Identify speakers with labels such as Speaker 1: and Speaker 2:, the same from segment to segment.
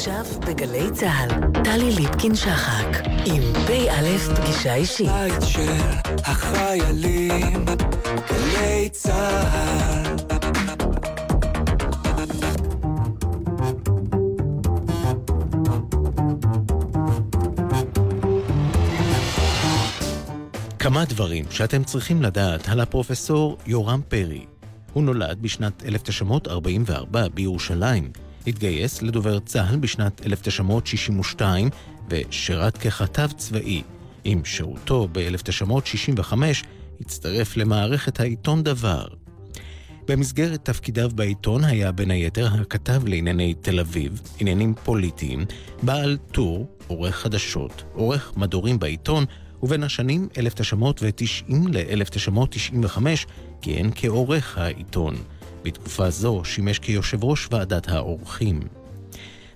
Speaker 1: עכשיו בגלי צה"ל, טלי ליפקין-שחק, עם פ"א פגישה אישית.
Speaker 2: בית של החיילים, גלי צה"ל.
Speaker 3: כמה דברים שאתם צריכים לדעת על הפרופסור יורם פרי. הוא נולד בשנת 1944 בירושלים, התגייס לדובר צה"ל בשנת 1962 ושירת ככתב צבאי. עם שירותו ב-1965 הצטרף למערכת העיתון דבר. במסגרת תפקידיו בעיתון היה בין היתר הכתב לענייני תל אביב, עניינים פוליטיים, בעל טור, עורך חדשות, עורך מדורים בעיתון, ובין השנים 1990 ל-1995 כיהן כעורך העיתון. בתקופה זו שימש כיושב ראש ועדת העורכים.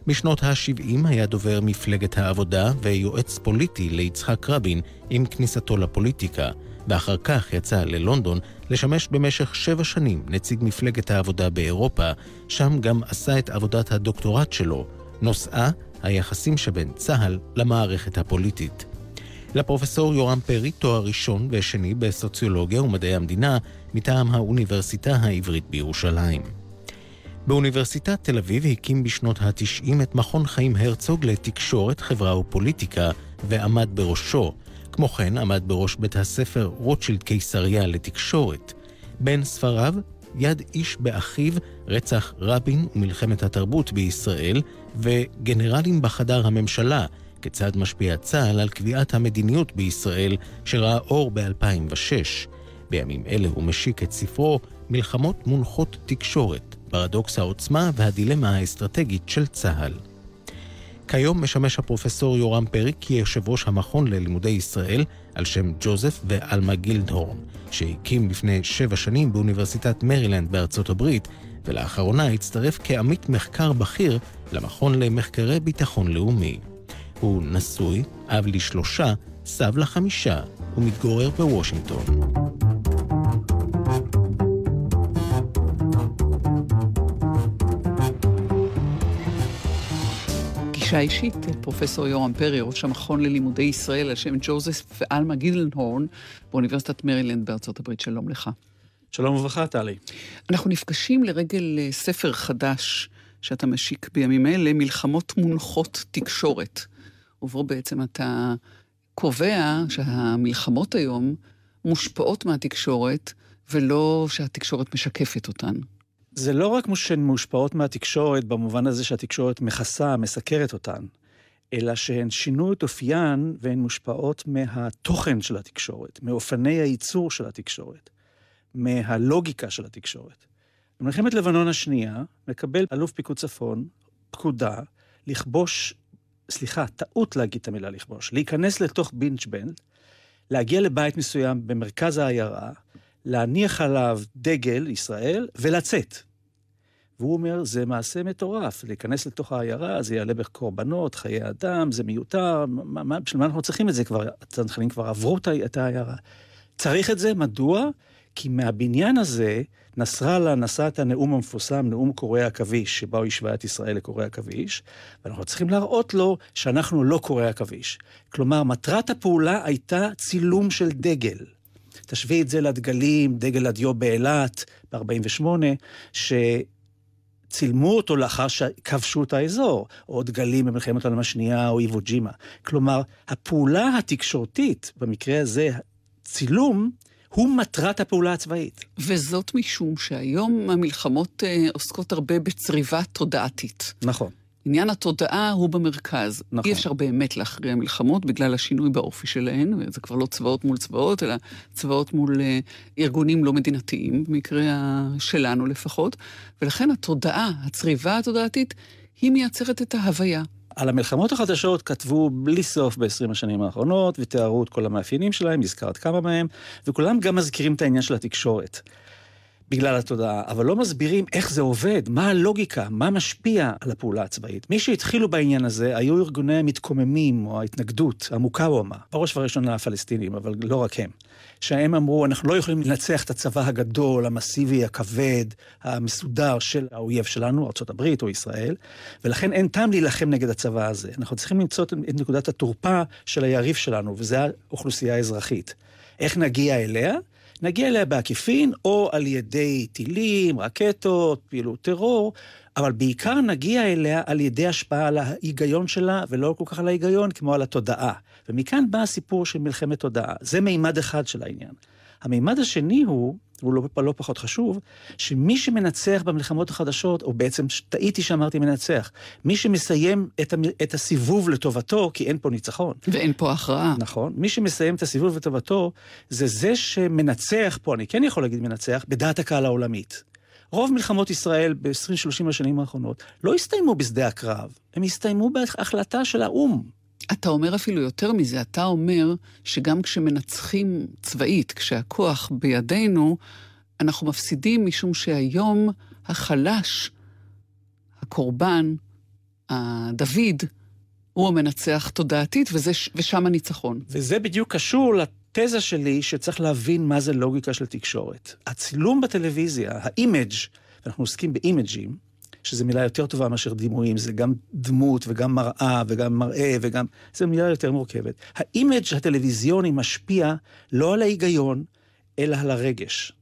Speaker 3: בשנות ה-70 היה דובר מפלגת העבודה ויועץ פוליטי ליצחק רבין עם כניסתו לפוליטיקה, ואחר כך יצא ללונדון לשמש במשך שבע שנים נציג מפלגת העבודה באירופה, שם גם עשה את עבודת הדוקטורט שלו, נושאה היחסים שבין צה"ל למערכת הפוליטית. לפרופסור יורם פרי תואר ראשון ושני בסוציולוגיה ומדעי המדינה מטעם האוניברסיטה העברית בירושלים. באוניברסיטת תל אביב הקים בשנות ה-90 את מכון חיים הרצוג לתקשורת, חברה ופוליטיקה, ועמד בראשו. כמו כן עמד בראש בית הספר רוטשילד קיסריה לתקשורת. בין ספריו, יד איש באחיו, רצח רבין ומלחמת התרבות בישראל, וגנרלים בחדר הממשלה, כיצד משפיע צה"ל על קביעת המדיניות בישראל, שראה אור ב-2006. בימים אלה הוא משיק את ספרו מלחמות מונחות תקשורת, פרדוקס העוצמה והדילמה האסטרטגית של צה"ל. כיום משמש הפרופסור יורם פרי כיושב ראש המכון ללימודי ישראל על שם ג'וזף ואלמה גילדהורן, שהקים לפני שבע שנים באוניברסיטת מרילנד בארצות הברית, ולאחרונה הצטרף כעמית מחקר בכיר למכון למחקרי ביטחון לאומי. הוא נשוי, אב לשלושה, סב לחמישה, ומתגורר בוושינגטון.
Speaker 4: פגישה אישית, פרופסור יורם פרי, ראש המכון ללימודי ישראל על שם ג'וזף ואלמה גידלנהורן באוניברסיטת מרילנד בארצות הברית. שלום לך.
Speaker 5: שלום וברכה, טלי.
Speaker 4: אנחנו נפגשים לרגל אה, ספר חדש שאתה משיק בימים אלה, מלחמות מונחות תקשורת. ובו בעצם אתה קובע שהמלחמות היום מושפעות מהתקשורת, ולא שהתקשורת משקפת אותן.
Speaker 5: זה לא רק שהן מושפעות מהתקשורת במובן הזה שהתקשורת מכסה, מסקרת אותן, אלא שהן שינו את אופיין והן מושפעות מהתוכן של התקשורת, מאופני הייצור של התקשורת, מהלוגיקה של התקשורת. במלחמת לבנון השנייה מקבל אלוף פיקוד צפון פקודה לכבוש סליחה, טעות להגיד את המילה לכבוש, להיכנס לתוך בינת ג'בייל, להגיע לבית מסוים במרכז העיירה, להניח עליו דגל ישראל ולצאת. והוא אומר, זה מעשה מטורף, להיכנס לתוך העיירה, זה יעלה בקורבנות, חיי אדם, זה מיותר, מה, בשביל מה אנחנו צריכים את זה כבר? הצנחנים כבר עברו את העיירה. צריך את זה, מדוע? כי מהבניין הזה, נסראללה נשא את הנאום המפורסם, נאום קוראי עכביש, שבו הוא השווה את ישראל לקוראי עכביש, ואנחנו צריכים להראות לו שאנחנו לא קוראי עכביש. כלומר, מטרת הפעולה הייתה צילום של דגל. תשווי את זה לדגלים, דגל הדיו באילת ב-48, צילמו אותו לאחר שכבשו את האזור, או דגלים במלחמת העולם השנייה או איבו ג'ימה. כלומר, הפעולה התקשורתית, במקרה הזה צילום, הוא מטרת הפעולה הצבאית.
Speaker 4: וזאת משום שהיום המלחמות אה, עוסקות הרבה בצריבה תודעתית.
Speaker 5: נכון.
Speaker 4: עניין התודעה הוא במרכז. נכון. אי אפשר באמת להכריע מלחמות בגלל השינוי באופי שלהן, וזה כבר לא צבאות מול צבאות, אלא צבאות מול אה, ארגונים לא מדינתיים, במקרה שלנו לפחות, ולכן התודעה, הצריבה התודעתית, היא מייצרת את ההוויה.
Speaker 5: על המלחמות החדשות כתבו בלי סוף ב-20 השנים האחרונות, ותיארו את כל המאפיינים שלהם, הזכרת כמה מהם, וכולם גם מזכירים את העניין של התקשורת. בגלל התודעה, אבל לא מסבירים איך זה עובד, מה הלוגיקה, מה משפיע על הפעולה הצבאית. מי שהתחילו בעניין הזה היו ארגוני המתקוממים או ההתנגדות, המוקאוומה, בראש ובראשונה הפלסטינים, אבל לא רק הם. שהם אמרו, אנחנו לא יכולים לנצח את הצבא הגדול, המסיבי, הכבד, המסודר של האויב שלנו, ארה"ב או ישראל, ולכן אין טעם להילחם נגד הצבא הזה. אנחנו צריכים למצוא את נקודת התורפה של היריב שלנו, וזה האוכלוסייה האזרחית. איך נגיע אליה? נגיע אליה בעקיפין, או על ידי טילים, רקטות, פעילות טרור, אבל בעיקר נגיע אליה על ידי השפעה על ההיגיון שלה, ולא כל כך על ההיגיון כמו על התודעה. ומכאן בא הסיפור של מלחמת תודעה. זה מימד אחד של העניין. המימד השני הוא, הוא לא, לא פחות חשוב, שמי שמנצח במלחמות החדשות, או בעצם טעיתי שאמרתי מנצח, מי שמסיים את, המ, את הסיבוב לטובתו, כי אין פה ניצחון.
Speaker 4: ואין פה הכרעה.
Speaker 5: נכון. מי שמסיים את הסיבוב לטובתו, זה זה שמנצח פה, אני כן יכול להגיד מנצח, בדעת הקהל העולמית. רוב מלחמות ישראל ב-20-30 השנים האחרונות לא הסתיימו בשדה הקרב, הם הסתיימו בהחלטה של האו"ם.
Speaker 4: אתה אומר אפילו יותר מזה, אתה אומר שגם כשמנצחים צבאית, כשהכוח בידינו, אנחנו מפסידים משום שהיום החלש, הקורבן, הדוד, הוא המנצח תודעתית, וזה, ושם הניצחון.
Speaker 5: וזה בדיוק קשור לתזה שלי שצריך להבין מה זה לוגיקה של תקשורת. הצילום בטלוויזיה, האימג', ואנחנו עוסקים באימג'ים, שזו מילה יותר טובה מאשר דימויים, זה גם דמות וגם מראה וגם מראה וגם... זו מילה יותר מורכבת. האימג' הטלוויזיוני משפיע לא על ההיגיון, אלא על הרגש.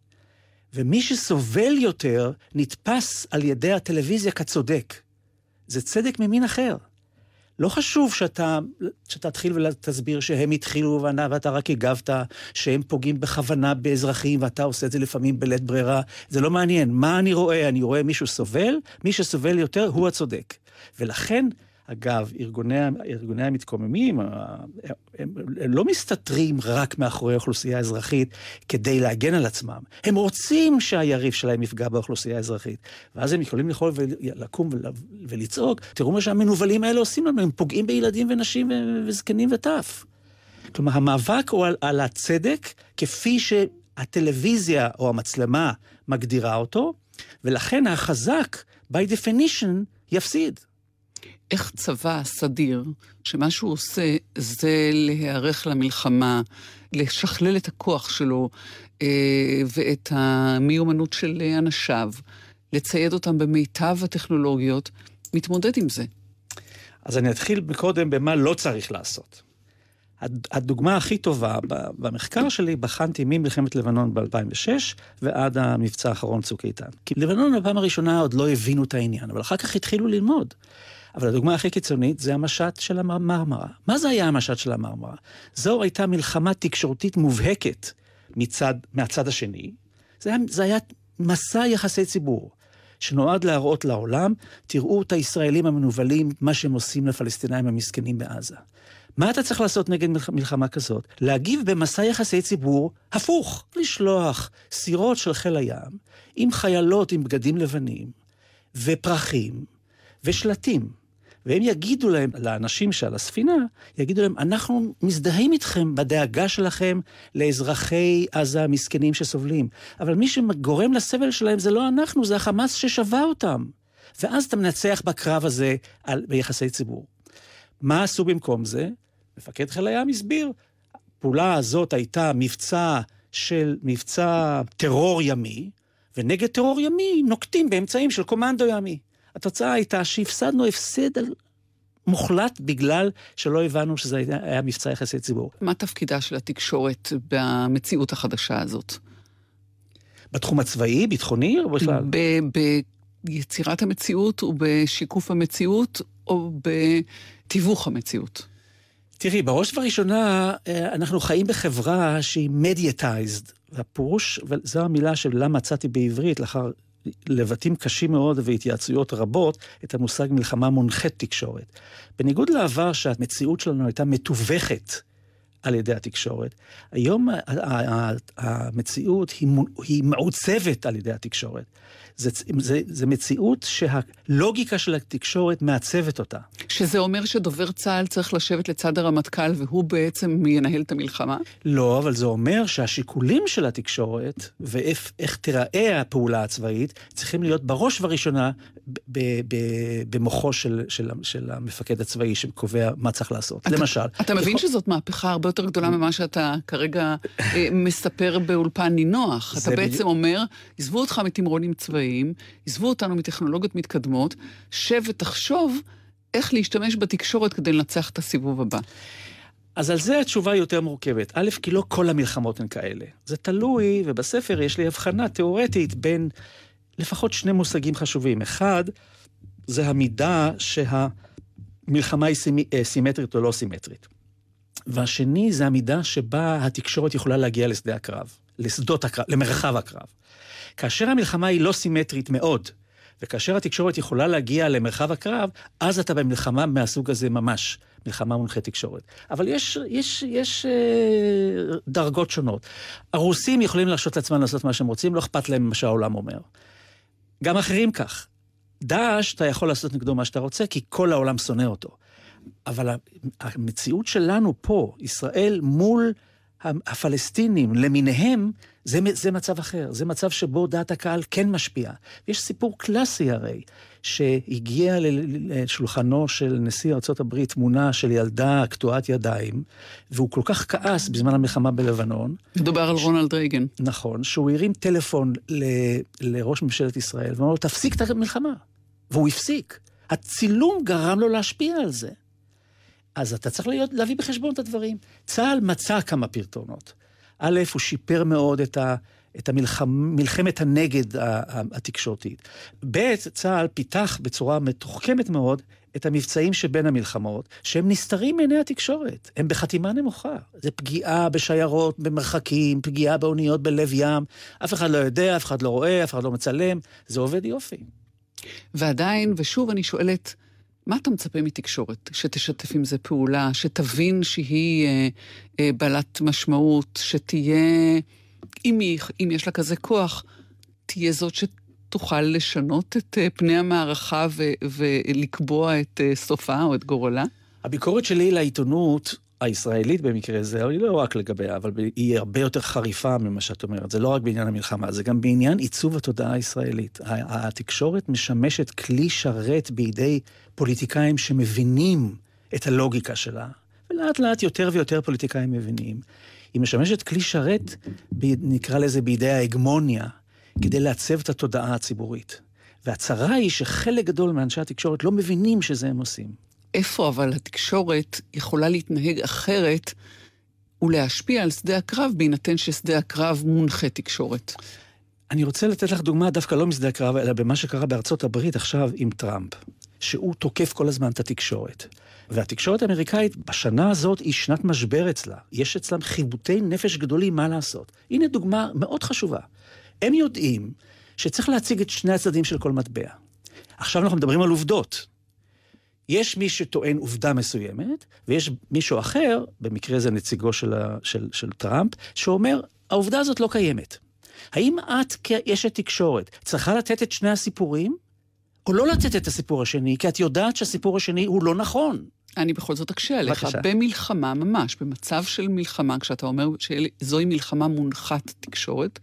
Speaker 5: ומי שסובל יותר נתפס על ידי הטלוויזיה כצודק. זה צדק ממין אחר. לא חשוב שאתה, שאתה תתחיל ותסביר שהם התחילו ואתה רק הגבת, שהם פוגעים בכוונה באזרחים ואתה עושה את זה לפעמים בלית ברירה. זה לא מעניין. מה אני רואה? אני רואה מישהו סובל, מי שסובל יותר הוא הצודק. ולכן אגב, ארגוני, ארגוני המתקוממים, הם, הם לא מסתתרים רק מאחורי האוכלוסייה האזרחית כדי להגן על עצמם. הם רוצים שהיריב שלהם יפגע באוכלוסייה האזרחית. ואז הם יכולים יכול לקום ולצעוק, תראו מה שהמנוולים האלה עושים לנו, הם פוגעים בילדים ונשים וזקנים וטף. כלומר, המאבק הוא על, על הצדק כפי שהטלוויזיה או המצלמה מגדירה אותו, ולכן החזק, by definition, יפסיד.
Speaker 4: איך צבא סדיר, שמה שהוא עושה זה להיערך למלחמה, לשכלל את הכוח שלו אה, ואת המיומנות של אנשיו, לצייד אותם במיטב הטכנולוגיות, מתמודד עם זה.
Speaker 5: אז אני אתחיל קודם במה לא צריך לעשות. הדוגמה הכי טובה במחקר שלי, בחנתי ממלחמת לבנון ב-2006 ועד המבצע האחרון צוק איתן. כי לבנון בפעם הראשונה עוד לא הבינו את העניין, אבל אחר כך התחילו ללמוד. אבל הדוגמה הכי קיצונית זה המשט של המרמרה. מה זה היה המשט של המרמרה? זו הייתה מלחמה תקשורתית מובהקת מצד, מהצד השני. זה היה, זה היה מסע יחסי ציבור. שנועד להראות לעולם, תראו את הישראלים המנוולים, מה שהם עושים לפלסטינאים המסכנים בעזה. מה אתה צריך לעשות נגד מלחמה כזאת? להגיב במסע יחסי ציבור הפוך, לשלוח סירות של חיל הים עם חיילות עם בגדים לבנים ופרחים ושלטים. והם יגידו להם, לאנשים שעל הספינה, יגידו להם, אנחנו מזדהים איתכם בדאגה שלכם לאזרחי עזה המסכנים שסובלים. אבל מי שגורם לסבל שלהם זה לא אנחנו, זה החמאס ששבה אותם. ואז אתה מנצח בקרב הזה על, ביחסי ציבור. מה עשו במקום זה? מפקד חיל הים הסביר, הפעולה הזאת הייתה מבצע של מבצע טרור ימי, ונגד טרור ימי נוקטים באמצעים של קומנדו ימי. התוצאה הייתה שהפסדנו הפסד מוחלט בגלל שלא הבנו שזה היה מבצע יחסי ציבור.
Speaker 4: מה תפקידה של התקשורת במציאות החדשה הזאת?
Speaker 5: בתחום הצבאי, ביטחוני או בכלל?
Speaker 4: ביצירת המציאות ובשיקוף המציאות או בתיווך המציאות?
Speaker 5: תראי, בראש ובראשונה אה, אנחנו חיים בחברה שהיא מדיאטייזד. והפירוש, וזו המילה של למה מצאתי בעברית לאחר לבטים קשים מאוד והתייעצויות רבות את המושג מלחמה מונחית תקשורת. בניגוד לעבר שהמציאות שלנו הייתה מתווכת על ידי התקשורת, היום המציאות היא מעוצבת על ידי התקשורת. זה, זה, זה מציאות שהלוגיקה של התקשורת מעצבת אותה.
Speaker 4: שזה אומר שדובר צה"ל צריך לשבת לצד הרמטכ"ל והוא בעצם ינהל את המלחמה?
Speaker 5: לא, אבל זה אומר שהשיקולים של התקשורת ואיך תיראה הפעולה הצבאית צריכים להיות בראש ובראשונה במוחו של, של, של המפקד הצבאי שקובע מה צריך לעשות. אתה, למשל...
Speaker 4: אתה מבין יכול... שזאת מהפכה הרבה יותר גדולה ממה שאתה כרגע אה, מספר באולפן נינוח. אתה בעצם בדיוק... אומר, עזבו אותך מתמרונים צבאיים, עזבו אותנו מטכנולוגיות מתקדמות, שב ותחשוב איך להשתמש בתקשורת כדי לנצח את הסיבוב הבא.
Speaker 5: אז על זה התשובה יותר מורכבת. א', כי לא כל המלחמות הן כאלה. זה תלוי, ובספר יש לי הבחנה תיאורטית בין לפחות שני מושגים חשובים. אחד, זה המידה שהמלחמה היא אה, סימטרית או לא סימטרית. והשני זה המידה שבה התקשורת יכולה להגיע לשדה הקרב, לשדות הקרב, למרחב הקרב. כאשר המלחמה היא לא סימטרית מאוד, וכאשר התקשורת יכולה להגיע למרחב הקרב, אז אתה במלחמה מהסוג הזה ממש, מלחמה מונחה תקשורת. אבל יש, יש, יש אה, דרגות שונות. הרוסים יכולים להרשות לעצמם לעשות מה שהם רוצים, לא אכפת להם מה שהעולם אומר. גם אחרים כך. דאעש, אתה יכול לעשות נגדו מה שאתה רוצה, כי כל העולם שונא אותו. אבל המציאות שלנו פה, ישראל מול הפלסטינים למיניהם, זה, זה מצב אחר. זה מצב שבו דעת הקהל כן משפיעה. יש סיפור קלאסי הרי, שהגיע לשולחנו של נשיא ארה"ב תמונה של ילדה קטועת ידיים, והוא כל כך כעס בזמן המלחמה בלבנון.
Speaker 4: מדובר על רונלד רייגן.
Speaker 5: נכון, שהוא הרים טלפון ל, לראש ממשלת ישראל, ואמר לו, תפסיק את המלחמה. והוא הפסיק. הצילום גרם לו להשפיע על זה. אז אתה צריך להיות, להביא בחשבון את הדברים. צה"ל מצא כמה פרטונות. א', הוא שיפר מאוד את, ה, את המלחמת המלחמ, הנגד התקשורתית. ב', צה"ל פיתח בצורה מתוחכמת מאוד את המבצעים שבין המלחמות, שהם נסתרים מעיני התקשורת, הם בחתימה נמוכה. זה פגיעה בשיירות, במרחקים, פגיעה באוניות בלב ים, אף אחד לא יודע, אף אחד לא רואה, אף אחד לא מצלם, זה עובד יופי.
Speaker 4: ועדיין, ושוב אני שואלת, מה אתה מצפה מתקשורת? שתשתף עם זה פעולה, שתבין שהיא אה, אה, בעלת משמעות, שתהיה, אם, היא, אם יש לה כזה כוח, תהיה זאת שתוכל לשנות את אה, פני המערכה ו, ולקבוע את אה, סופה או את גורלה?
Speaker 5: הביקורת שלי לעיתונות הישראלית במקרה זה, היא לא רק לגביה, אבל היא הרבה יותר חריפה ממה שאת אומרת. זה לא רק בעניין המלחמה, זה גם בעניין עיצוב התודעה הישראלית. התקשורת משמשת כלי שרת בידי פוליטיקאים שמבינים את הלוגיקה שלה, ולאט לאט יותר ויותר פוליטיקאים מבינים. היא משמשת כלי שרת, נקרא לזה בידי ההגמוניה, כדי לעצב את התודעה הציבורית. והצרה היא שחלק גדול מאנשי התקשורת לא מבינים שזה הם עושים.
Speaker 4: איפה אבל התקשורת יכולה להתנהג אחרת ולהשפיע על שדה הקרב, בהינתן ששדה הקרב מונחה תקשורת?
Speaker 5: אני רוצה לתת לך דוגמה דווקא לא משדה הקרב, אלא במה שקרה בארצות הברית עכשיו עם טראמפ, שהוא תוקף כל הזמן את התקשורת. והתקשורת האמריקאית בשנה הזאת היא שנת משבר אצלה. יש אצלם חיבוטי נפש גדולים מה לעשות. הנה דוגמה מאוד חשובה. הם יודעים שצריך להציג את שני הצדדים של כל מטבע. עכשיו אנחנו מדברים על עובדות. יש מי שטוען עובדה מסוימת, ויש מישהו אחר, במקרה זה נציגו של, ה, של, של טראמפ, שאומר, העובדה הזאת לא קיימת. האם את כאשת תקשורת צריכה לתת את שני הסיפורים, או לא לתת את הסיפור השני, כי את יודעת שהסיפור השני הוא לא נכון?
Speaker 4: אני בכל זאת אקשה עליך. במלחמה ממש, במצב של מלחמה, כשאתה אומר שזוהי מלחמה מונחת תקשורת,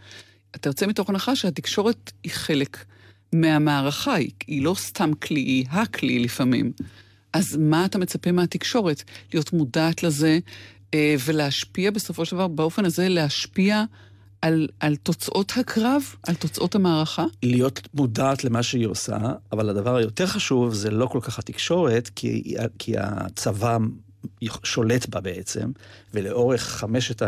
Speaker 4: אתה יוצא מתוך הנחה שהתקשורת היא חלק מהמערכה, היא, היא לא סתם כלי, היא הכלי לפעמים. אז מה אתה מצפה מהתקשורת? להיות מודעת לזה אה, ולהשפיע בסופו של דבר, באופן הזה להשפיע על, על תוצאות הקרב, על תוצאות המערכה?
Speaker 5: להיות מודעת למה שהיא עושה, אבל הדבר היותר חשוב זה לא כל כך התקשורת, כי, כי הצבא שולט בה בעצם, ולאורך חמשת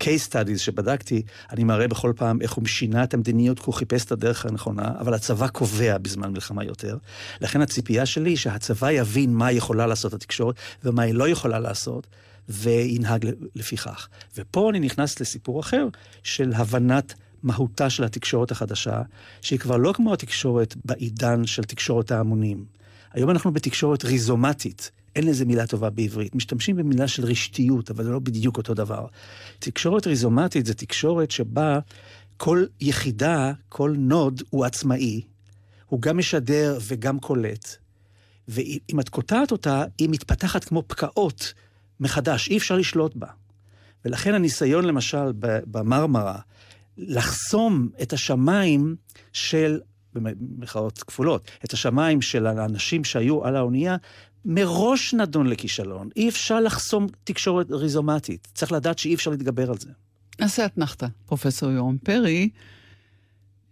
Speaker 5: case studies שבדקתי, אני מראה בכל פעם איך הוא שינה את המדיניות, כי הוא חיפש את הדרך הנכונה, אבל הצבא קובע בזמן מלחמה יותר. לכן הציפייה שלי שהצבא יבין מה יכולה לעשות התקשורת ומה היא לא יכולה לעשות, וינהג לפיכך. ופה אני נכנס לסיפור אחר של הבנת מהותה של התקשורת החדשה, שהיא כבר לא כמו התקשורת בעידן של תקשורת ההמונים. היום אנחנו בתקשורת ריזומטית. אין לזה מילה טובה בעברית. משתמשים במילה של רשתיות, אבל זה לא בדיוק אותו דבר. תקשורת ריזומטית זה תקשורת שבה כל יחידה, כל node הוא עצמאי, הוא גם משדר וגם קולט. ואם את קוטעת אותה, היא מתפתחת כמו פקעות מחדש, אי אפשר לשלוט בה. ולכן הניסיון למשל במרמרה, לחסום את השמיים של, במרכאות כפולות, את השמיים של האנשים שהיו על האונייה, מראש נדון לכישלון. אי אפשר לחסום תקשורת ריזומטית. צריך לדעת שאי אפשר להתגבר על זה.
Speaker 4: נעשה אתנחתא, פרופסור יורם פרי.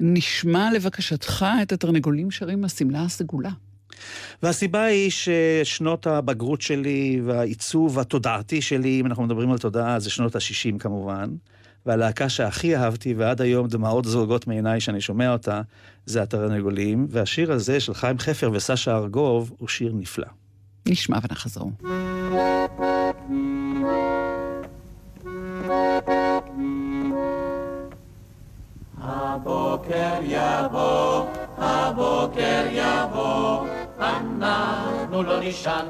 Speaker 4: נשמע לבקשתך את התרנגולים שרים השמלה הסגולה.
Speaker 5: והסיבה היא ששנות הבגרות שלי והעיצוב התודעתי שלי, אם אנחנו מדברים על תודעה, זה שנות ה-60 כמובן. והלהקה שהכי אהבתי, ועד היום דמעות זולגות מעיניי שאני שומע אותה, זה התרנגולים, והשיר הזה של חיים חפר וסשה ארגוב הוא שיר נפלא.
Speaker 4: נשמע ונחזור.
Speaker 6: הבוקר יבוא, הבוקר יבוא, אנחנו לא נישן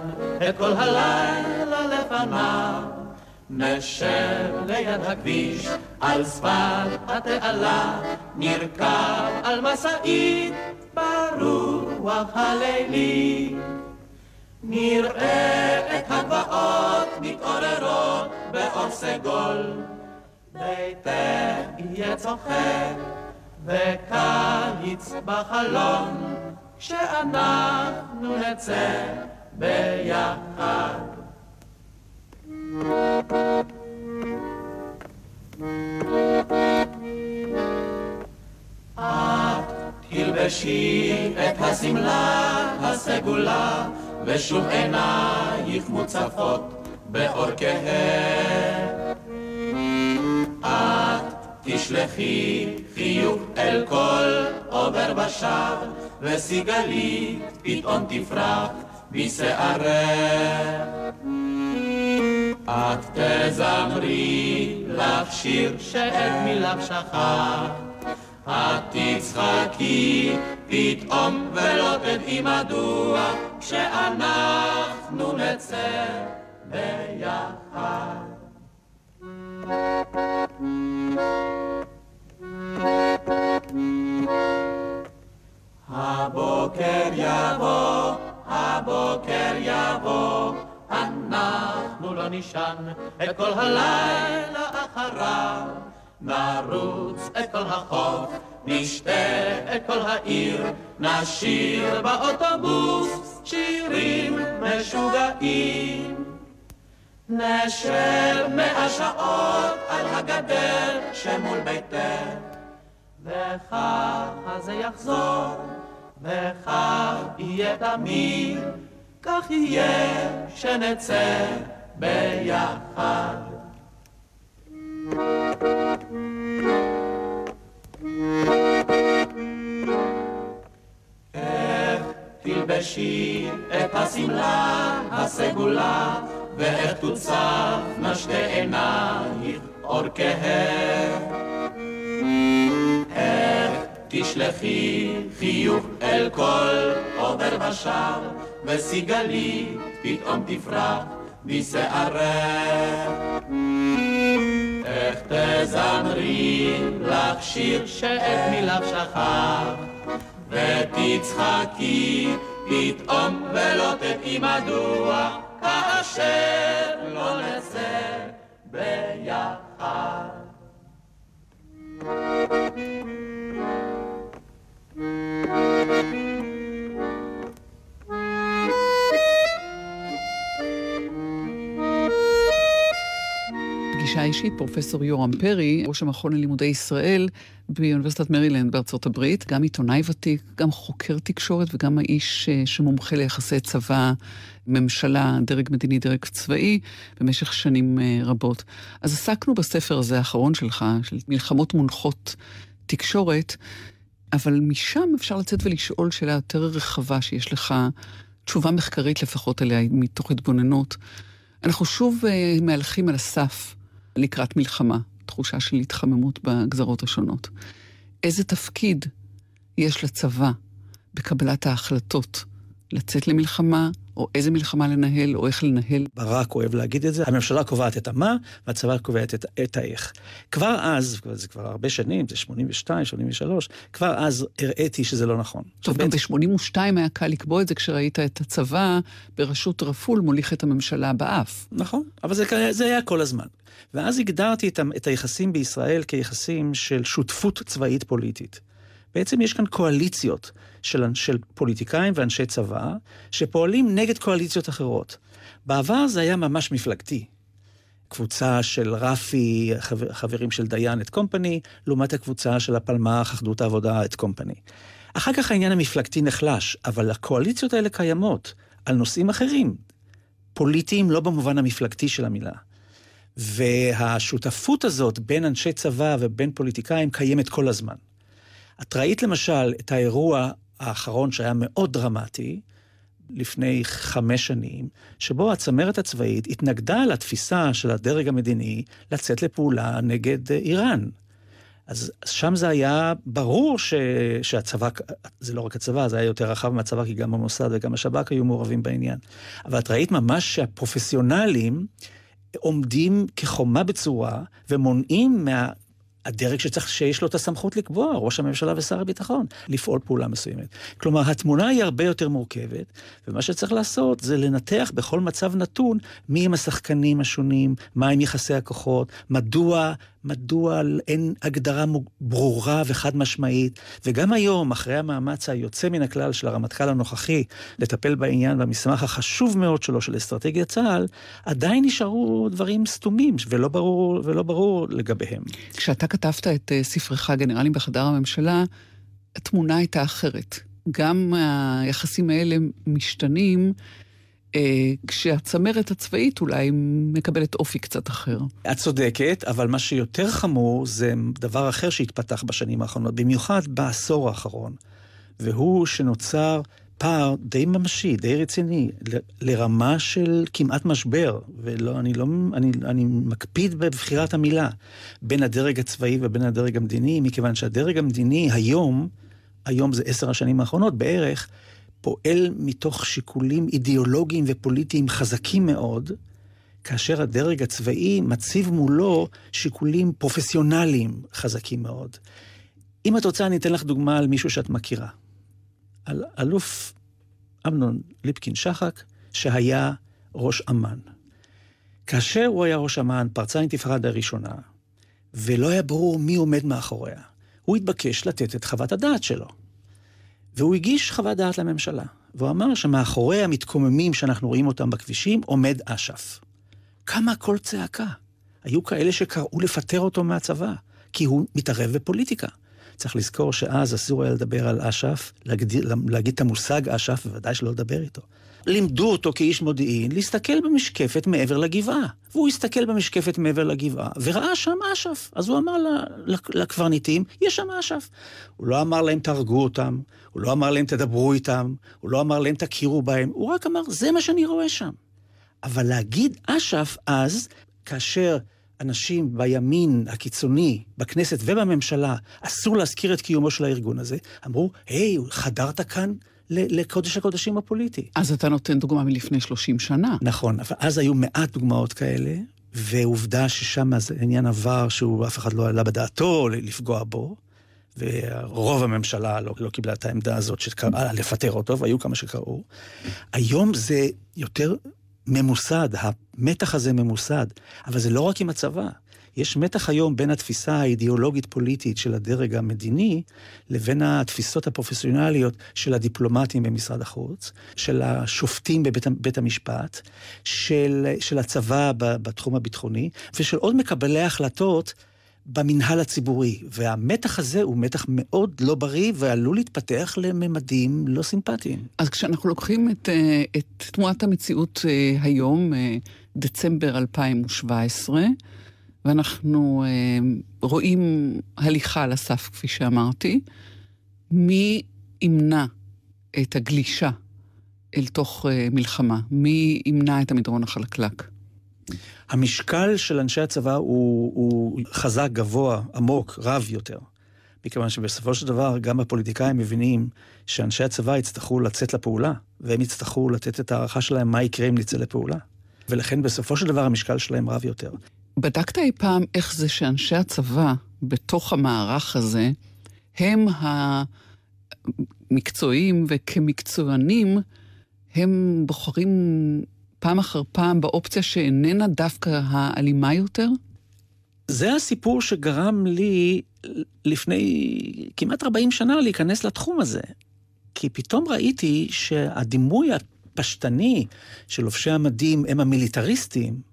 Speaker 6: את כל הלילה לפניו. נשב ליד הכביש, על שפת התעלה, נרכב על משאית ברוח הלילי. נראה את הגבעות מתעוררות באור סגול. ביתך יהיה צוחק וקיץ בחלון, כשאנחנו נצא ביחד. את תלבשי את השמלה הסגולה ושוב עינייך מוצפות באור כהה. את תשלחי חיוך אל כל עובר ושב, וסיגלית פתאום תפרח בשערך. את תזמרי לך שיר שאת מיליו שכח, את תצחקי פתאום ולא תדעי מדוע כשאנחנו נצא ביחד. הבוקר יבוא, הבוקר יבוא, אנחנו לא נישן את כל הלילה אחריו. נרוץ את כל החוף, נשתה את כל העיר, נשיר באוטובוס שירים משוגעים. נשב מאה שעות על הגדר שמול ביתך, וככה זה יחזור, וכך יהיה תמיד, כך יהיה שנצא ביחד. איך תלבשי את השמלה הסגולה, ואיך תוצפנה שתי עינייך אור כהה. איך תשלחי חיוך אל כל עובר ושב, וסיגלית פתאום תפרח בשערך. איך תזמרי לך שיר שאת מיליו שכח, ותצחקי פתאום ולא תדעי מדוע, כאשר לא נצא ביחד.
Speaker 4: פגישה אישית, פרופסור יורם פרי, ראש המכון ללימודי ישראל באוניברסיטת מרילנד בארצות הברית, גם עיתונאי ותיק, גם חוקר תקשורת וגם האיש אה, שמומחה ליחסי צבא, ממשלה, דרג מדיני, דרג צבאי, במשך שנים אה, רבות. אז עסקנו בספר הזה, האחרון שלך, של מלחמות מונחות תקשורת, אבל משם אפשר לצאת ולשאול שאלה יותר רחבה, שיש לך תשובה מחקרית לפחות עליה, מתוך התבוננות. אנחנו שוב uh, מהלכים על הסף לקראת מלחמה, תחושה של התחממות בגזרות השונות. איזה תפקיד יש לצבא בקבלת ההחלטות לצאת למלחמה, או איזה מלחמה לנהל, או איך לנהל.
Speaker 5: ברק אוהב להגיד את זה, הממשלה קובעת את המה, והצבא קובע את, את האיך. כבר אז, זה כבר הרבה שנים, זה 82, 83, כבר אז הראיתי שזה לא נכון.
Speaker 4: טוב, גם ב-82 היה קל לקבוע את זה כשראית את הצבא בראשות רפול מוליך את הממשלה באף.
Speaker 5: נכון, אבל זה, זה היה כל הזמן. ואז הגדרתי את, את היחסים בישראל כיחסים של שותפות צבאית פוליטית. בעצם יש כאן קואליציות של, של פוליטיקאים ואנשי צבא, שפועלים נגד קואליציות אחרות. בעבר זה היה ממש מפלגתי. קבוצה של רפי, חבר, חברים של דיין את קומפני, לעומת הקבוצה של הפלמ"ח, אחדות העבודה את קומפני. אחר כך העניין המפלגתי נחלש, אבל הקואליציות האלה קיימות על נושאים אחרים, פוליטיים לא במובן המפלגתי של המילה. והשותפות הזאת בין אנשי צבא ובין פוליטיקאים קיימת כל הזמן. את ראית למשל את האירוע האחרון שהיה מאוד דרמטי, לפני חמש שנים, שבו הצמרת הצבאית התנגדה לתפיסה של הדרג המדיני לצאת לפעולה נגד איראן. אז שם זה היה ברור ש, שהצבא, זה לא רק הצבא, זה היה יותר רחב מהצבא, כי גם המוסד וגם השב"כ היו מעורבים בעניין. אבל את ראית ממש שהפרופסיונלים עומדים כחומה בצורה ומונעים מה, הדרג שצריך, שיש לו את הסמכות לקבוע, ראש הממשלה ושר הביטחון, לפעול פעולה מסוימת. כלומר, התמונה היא הרבה יותר מורכבת, ומה שצריך לעשות זה לנתח בכל מצב נתון מי הם השחקנים השונים, מהם יחסי הכוחות, מדוע מדוע אין הגדרה ברורה וחד משמעית, וגם היום, אחרי המאמץ היוצא מן הכלל של הרמטכ"ל הנוכחי לטפל בעניין במסמך החשוב מאוד שלו של אסטרטגיית צה"ל, עדיין נשארו דברים סתומים ולא ברור, ולא ברור לגביהם.
Speaker 4: כשאתה כתבת את אה, ספרך גנרלים בחדר הממשלה, התמונה הייתה אחרת. גם היחסים האלה משתנים. אה, כשהצמרת הצבאית אולי מקבלת אופי קצת אחר.
Speaker 5: את צודקת, אבל מה שיותר חמור זה דבר אחר שהתפתח בשנים האחרונות, במיוחד בעשור האחרון, והוא שנוצר פער די ממשי, די רציני, לרמה של כמעט משבר, ואני לא, אני, אני מקפיד בבחירת המילה, בין הדרג הצבאי ובין הדרג המדיני, מכיוון שהדרג המדיני היום, היום זה עשר השנים האחרונות בערך, פועל מתוך שיקולים אידיאולוגיים ופוליטיים חזקים מאוד, כאשר הדרג הצבאי מציב מולו שיקולים פרופסיונליים חזקים מאוד. אם את רוצה, אני אתן לך דוגמה על מישהו שאת מכירה. על אלוף אמנון ליפקין שחק, שהיה ראש אמ"ן. כאשר הוא היה ראש אמ"ן, פרצה האינתיפאדה הראשונה, ולא היה ברור מי עומד מאחוריה. הוא התבקש לתת את חוות הדעת שלו. והוא הגיש חוות דעת לממשלה, והוא אמר שמאחורי המתקוממים שאנחנו רואים אותם בכבישים עומד אש"ף. קמה קול צעקה. היו כאלה שקראו לפטר אותו מהצבא, כי הוא מתערב בפוליטיקה. צריך לזכור שאז אסור היה לדבר על אש"ף, להגיד, להגיד את המושג אש"ף, בוודאי שלא לדבר איתו. לימדו אותו כאיש מודיעין להסתכל במשקפת מעבר לגבעה. והוא הסתכל במשקפת מעבר לגבעה, וראה שם אש"ף. אז הוא אמר לקברניטים, יש שם אש"ף. הוא לא אמר להם, תהרגו אותם, הוא לא אמר להם, תדברו איתם, הוא לא אמר להם, תכירו בהם, הוא רק אמר, זה מה שאני רואה שם. אבל להגיד אש"ף אז, כאשר אנשים בימין הקיצוני, בכנסת ובממשלה, אסור להזכיר את קיומו של הארגון הזה, אמרו, היי, חדרת כאן לקודש הקודשים הפוליטי.
Speaker 4: אז אתה נותן דוגמה מלפני 30 שנה.
Speaker 5: נכון, אבל אז היו מעט דוגמאות כאלה, ועובדה ששם העניין עבר שהוא אף אחד לא עלה בדעתו לפגוע בו, ורוב הממשלה לא, לא קיבלה את העמדה הזאת שקראה לפטר אותו, והיו כמה שקראו. היום זה יותר ממוסד, המתח הזה ממוסד, אבל זה לא רק עם הצבא. יש מתח היום בין התפיסה האידיאולוגית-פוליטית של הדרג המדיני, לבין התפיסות הפרופסיונליות של הדיפלומטים במשרד החוץ, של השופטים בבית בית המשפט, של, של הצבא בתחום הביטחוני, ושל עוד מקבלי החלטות במנהל הציבורי. והמתח הזה הוא מתח מאוד לא בריא ועלול להתפתח לממדים לא סימפטיים.
Speaker 4: אז כשאנחנו לוקחים את, אה, את תמונת המציאות אה, היום, אה, דצמבר 2017, ואנחנו רואים הליכה על הסף, כפי שאמרתי, מי ימנע את הגלישה אל תוך מלחמה? מי ימנע את המדרון החלקלק?
Speaker 5: המשקל של אנשי הצבא הוא, הוא חזק, גבוה, עמוק, רב יותר. מכיוון שבסופו של דבר גם הפוליטיקאים מבינים שאנשי הצבא יצטרכו לצאת לפעולה, והם יצטרכו לתת את ההערכה שלהם מה יקרה אם נצא לפעולה. ולכן בסופו של דבר המשקל שלהם רב יותר.
Speaker 4: בדקת אי פעם איך זה שאנשי הצבא, בתוך המערך הזה, הם המקצועיים וכמקצוענים, הם בוחרים פעם אחר פעם באופציה שאיננה דווקא האלימה יותר?
Speaker 5: זה הסיפור שגרם לי לפני כמעט 40 שנה להיכנס לתחום הזה. כי פתאום ראיתי שהדימוי הפשטני של לובשי המדים הם המיליטריסטים,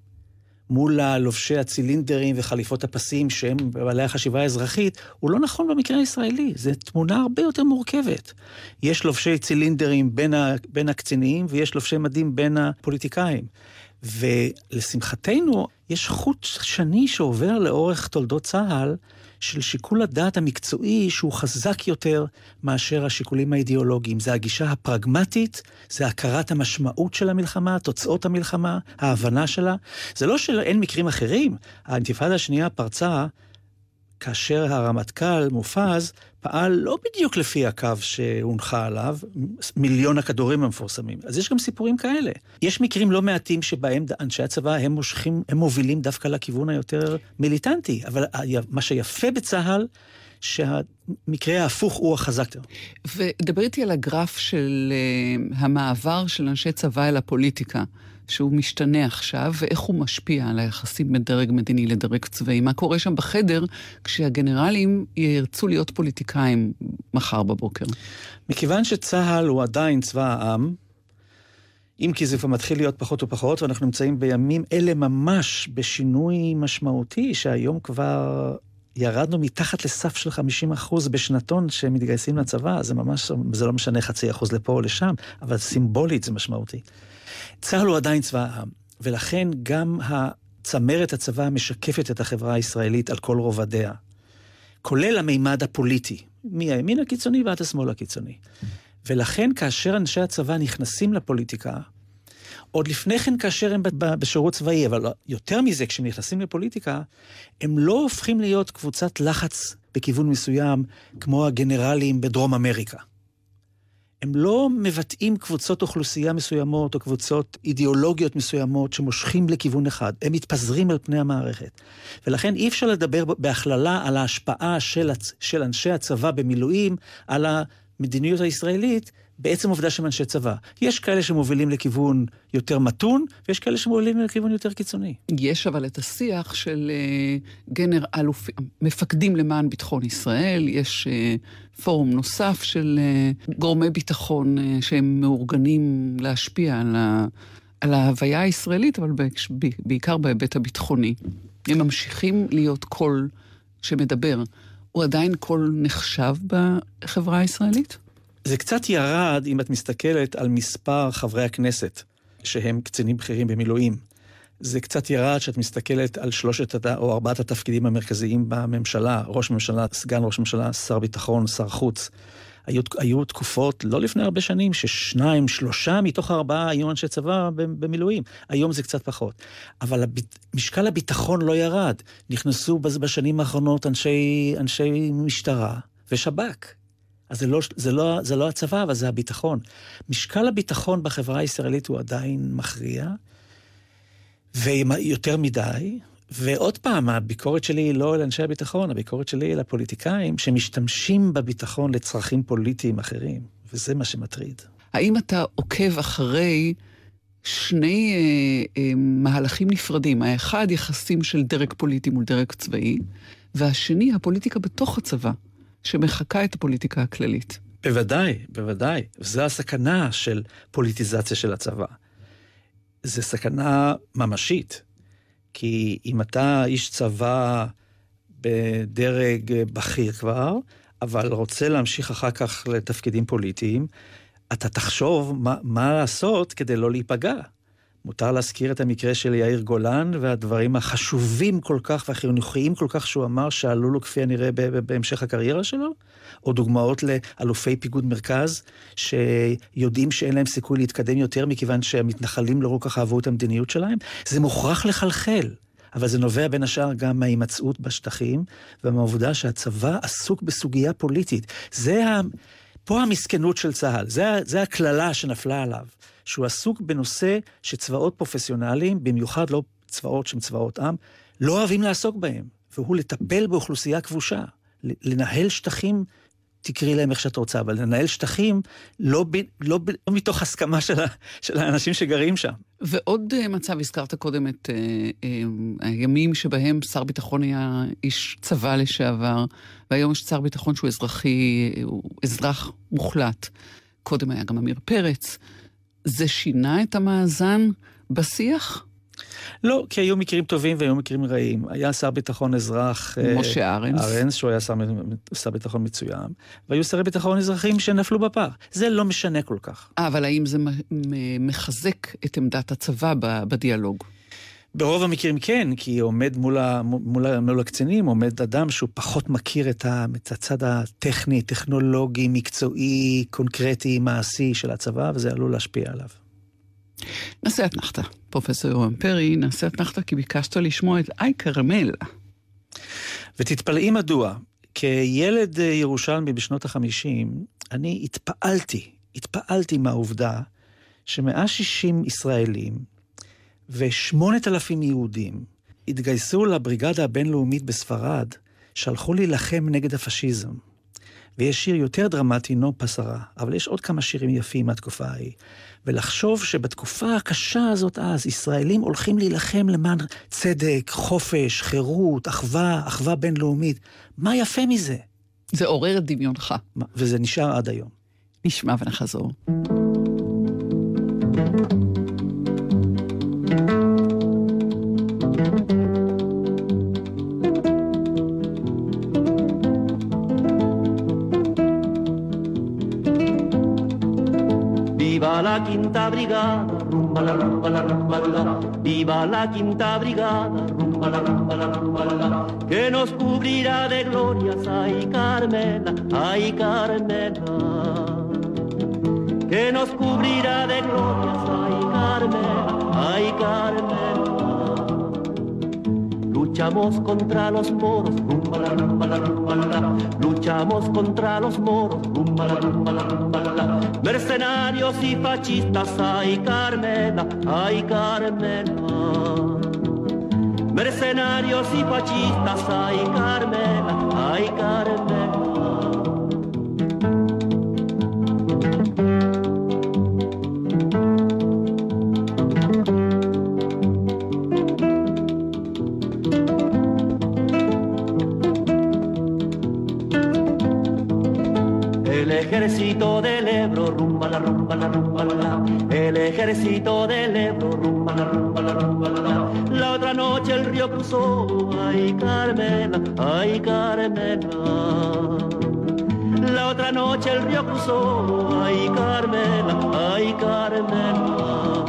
Speaker 5: מול הלובשי הצילינדרים וחליפות הפסים שהם בעלי החשיבה האזרחית, הוא לא נכון במקרה הישראלי. זו תמונה הרבה יותר מורכבת. יש לובשי צילינדרים בין, ה, בין הקצינים ויש לובשי מדים בין הפוליטיקאים. ולשמחתנו, יש חוט שני שעובר לאורך תולדות צה"ל, של שיקול הדעת המקצועי שהוא חזק יותר מאשר השיקולים האידיאולוגיים. זה הגישה הפרגמטית, זה הכרת המשמעות של המלחמה, תוצאות המלחמה, ההבנה שלה. זה לא שאין מקרים אחרים. האינתיפאדה השנייה פרצה כאשר הרמטכ"ל מופז פעל לא בדיוק לפי הקו שהונחה עליו, מיליון הכדורים המפורסמים. אז יש גם סיפורים כאלה. יש מקרים לא מעטים שבהם אנשי הצבא הם מושכים, הם מובילים דווקא לכיוון היותר מיליטנטי, אבל מה שיפה בצה"ל, שהמקרה ההפוך הוא החזק יותר.
Speaker 4: ודבר איתי על הגרף של uh, המעבר של אנשי צבא אל הפוליטיקה. שהוא משתנה עכשיו, ואיך הוא משפיע על היחסים בין דרג מדיני לדרג צבאי. מה קורה שם בחדר כשהגנרלים ירצו להיות פוליטיקאים מחר בבוקר?
Speaker 5: מכיוון שצה"ל הוא עדיין צבא העם, אם כי זה כבר מתחיל להיות פחות ופחות, ואנחנו נמצאים בימים אלה ממש בשינוי משמעותי, שהיום כבר ירדנו מתחת לסף של 50 אחוז בשנתון שהם מתגייסים לצבא, זה ממש, זה לא משנה חצי אחוז לפה או לשם, אבל סימבולית זה משמעותי. צה"ל הוא עדיין צבא העם, ולכן גם צמרת הצבא משקפת את החברה הישראלית על כל רובדיה, כולל המימד הפוליטי, מהימין הקיצוני ועד השמאל הקיצוני. ולכן כאשר אנשי הצבא נכנסים לפוליטיקה, עוד לפני כן כאשר הם בשירות צבאי, אבל יותר מזה, כשהם נכנסים לפוליטיקה, הם לא הופכים להיות קבוצת לחץ בכיוון מסוים, כמו הגנרלים בדרום אמריקה. הם לא מבטאים קבוצות אוכלוסייה מסוימות או קבוצות אידיאולוגיות מסוימות שמושכים לכיוון אחד, הם מתפזרים על פני המערכת. ולכן אי אפשר לדבר בהכללה על ההשפעה של, של אנשי הצבא במילואים על המדיניות הישראלית, בעצם עובדה שהם אנשי צבא. יש כאלה שמובילים לכיוון יותר מתון, ויש כאלה שמובילים לכיוון יותר קיצוני.
Speaker 4: יש אבל את השיח של uh, גנר אלוף, מפקדים למען ביטחון ישראל, יש uh, פורום נוסף של uh, גורמי ביטחון uh, שהם מאורגנים להשפיע על, ה, על ההוויה הישראלית, אבל בעיקר בהיבט הביטחוני. הם ממשיכים להיות קול שמדבר. הוא עדיין קול נחשב בחברה הישראלית?
Speaker 5: זה קצת ירד אם את מסתכלת על מספר חברי הכנסת שהם קצינים בכירים במילואים. זה קצת ירד כשאת מסתכלת על שלושת או ארבעת התפקידים המרכזיים בממשלה, ראש ממשלה, סגן ראש ממשלה, שר ביטחון, שר חוץ. היו, היו תקופות, לא לפני הרבה שנים, ששניים, שלושה מתוך הארבעה היו אנשי צבא במילואים. היום זה קצת פחות. אבל הביט, משקל הביטחון לא ירד. נכנסו בשנים האחרונות אנשי, אנשי משטרה ושב"כ. אז זה לא, זה, לא, זה לא הצבא, אבל זה הביטחון. משקל הביטחון בחברה הישראלית הוא עדיין מכריע, ויותר מדי, ועוד פעם, הביקורת שלי היא לא אל אנשי הביטחון, הביקורת שלי היא אל הפוליטיקאים שמשתמשים בביטחון לצרכים פוליטיים אחרים, וזה מה שמטריד.
Speaker 4: האם אתה עוקב אחרי שני אה, אה, מהלכים נפרדים? האחד, יחסים של דרג פוליטי מול דרג צבאי, והשני, הפוליטיקה בתוך הצבא. שמחקה את הפוליטיקה הכללית.
Speaker 5: בוודאי, בוודאי. זו הסכנה של פוליטיזציה של הצבא. זו סכנה ממשית. כי אם אתה איש צבא בדרג בכיר כבר, אבל רוצה להמשיך אחר כך לתפקידים פוליטיים, אתה תחשוב מה, מה לעשות כדי לא להיפגע. מותר להזכיר את המקרה של יאיר גולן והדברים החשובים כל כך והחינוכיים כל כך שהוא אמר שעלו לו כפי הנראה בהמשך הקריירה שלו, או דוגמאות לאלופי פיקוד מרכז שיודעים שאין להם סיכוי להתקדם יותר מכיוון שהמתנחלים לא כל כך אהבו את המדיניות שלהם. זה מוכרח לחלחל. אבל זה נובע בין השאר גם מההימצאות בשטחים, ומהעובדה שהצבא עסוק בסוגיה פוליטית. זה ה... פה המסכנות של צה"ל, זה, זה הקללה שנפלה עליו, שהוא עסוק בנושא שצבאות פרופסיונליים, במיוחד לא צבאות שהם צבאות עם, לא אוהבים לעסוק בהם, והוא לטפל באוכלוסייה כבושה, לנהל שטחים תקראי להם איך שאת רוצה, אבל לנהל שטחים לא, ב, לא, ב, לא מתוך הסכמה של, ה, של האנשים שגרים שם.
Speaker 4: ועוד uh, מצב, הזכרת קודם את uh, uh, הימים שבהם שר ביטחון היה איש צבא לשעבר, והיום יש שר ביטחון שהוא אזרחי, הוא אזרח מוחלט. קודם היה גם עמיר פרץ. זה שינה את המאזן בשיח?
Speaker 5: לא, כי היו מקרים טובים והיו מקרים רעים. היה שר ביטחון אזרח...
Speaker 4: אה, משה ארנס.
Speaker 5: ארנס, שהוא היה שר, שר ביטחון מצוין, והיו שרי ביטחון אזרחים שנפלו בפח. זה לא משנה כל כך.
Speaker 4: אבל האם זה מחזק את עמדת הצבא בדיאלוג?
Speaker 5: ברוב המקרים כן, כי עומד מול, ה, מול, מול הקצינים, עומד אדם שהוא פחות מכיר את, ה, את הצד הטכני, טכנולוגי, מקצועי, קונקרטי, מעשי של הצבא, וזה עלול להשפיע עליו.
Speaker 4: נעשה אתנחתא. פרופסור יורם פרי, נעשה אתנחתא כי ביקשת לשמוע את איי כרמל.
Speaker 5: ותתפלאי מדוע. כילד אה, ירושלמי בשנות החמישים, אני התפעלתי, התפעלתי מהעובדה ש-160 ישראלים ו-8,000 יהודים התגייסו לבריגדה הבינלאומית בספרד, שהלכו להילחם נגד הפשיזם. ויש שיר יותר דרמטי, נו פסרה, אבל יש עוד כמה שירים יפים מהתקופה ההיא. ולחשוב שבתקופה הקשה הזאת אז, ישראלים הולכים להילחם למען צדק, חופש, חירות, אחווה, אחווה בינלאומית. מה יפה מזה?
Speaker 4: זה עורר את דמיונך.
Speaker 5: וזה נשאר עד היום.
Speaker 4: נשמע ונחזור.
Speaker 7: Quinta brigada, rumba la rumba la rumba viva la quinta brigada, rumba la rumba la rumba que nos cubrirá de glorias, ay Carmela, ay Carmela, que nos cubrirá de glorias, ay Carmela, ay Carmela. Luchamos contra los moros, luchamos contra los moros, mercenarios y fascistas, ay Carmela, ay Carmela. Mercenarios y fascistas, ay Carmela, ay Carmela. Cruzó, ay Carmela, ay Carmela.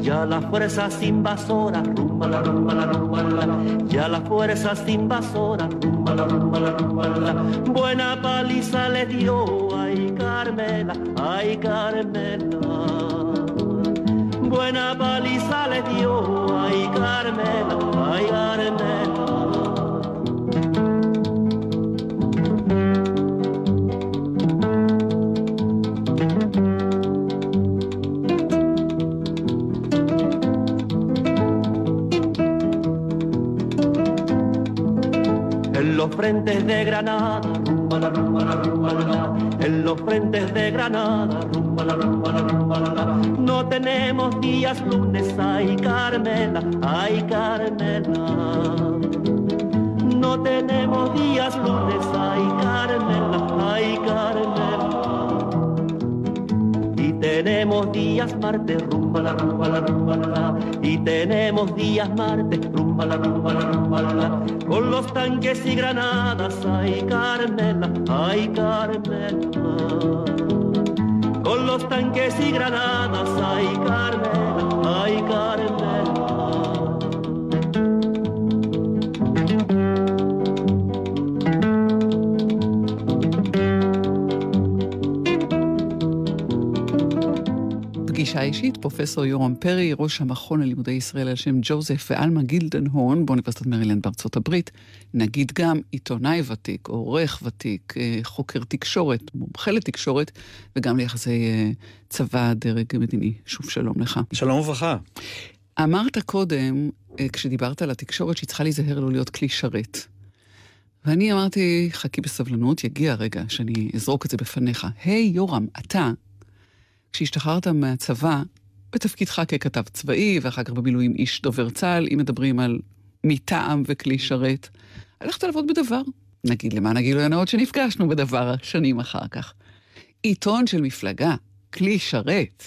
Speaker 7: Ya las fuerzas invasoras, rumba la rumba la rumba la, ya las fuerzas invasoras, rumba la rumba la rumba la, buena paliza le dio, ay Carmela, ay Carmela. Buena paliza le dio, ay Carmela, ay Carmela. Martes, rumba la rumba la rumba la, y tenemos días martes, rumba la rumba la rumba la, con los tanques y granadas, ay Carmela, ay Carmela. Con los tanques y granadas, ay Carmela,
Speaker 4: פגישה פגישה אישית, פרופסור יורם פרי, ראש המכון ללימודי ישראל על שם ג'וזף ואלמה גילדנהורן באוניברסיטת מרילנד בארצות הברית. נגיד גם עיתונאי ותיק, עורך ותיק, אה, חוקר תקשורת, מומחה לתקשורת, וגם ליחסי אה, צבא, דרג מדיני. שוב שלום לך.
Speaker 5: שלום וברכה.
Speaker 4: אמרת קודם, אה, כשדיברת על התקשורת, שהיא צריכה להיזהר לא להיות כלי שרת. ואני אמרתי, חכי בסבלנות, יגיע הרגע שאני אזרוק את זה בפניך. היי, hey, יורם, אתה, כשהשתחררת מהצבא, בתפקידך ככתב צבאי, ואחר כך במילואים איש דובר צה"ל, אם מדברים על מטעם וכלי שרת, הלכת לעבוד בדבר. נגיד למען הגילוי הנאות שנפגשנו בדבר שנים אחר כך. עיתון של מפלגה, כלי שרת.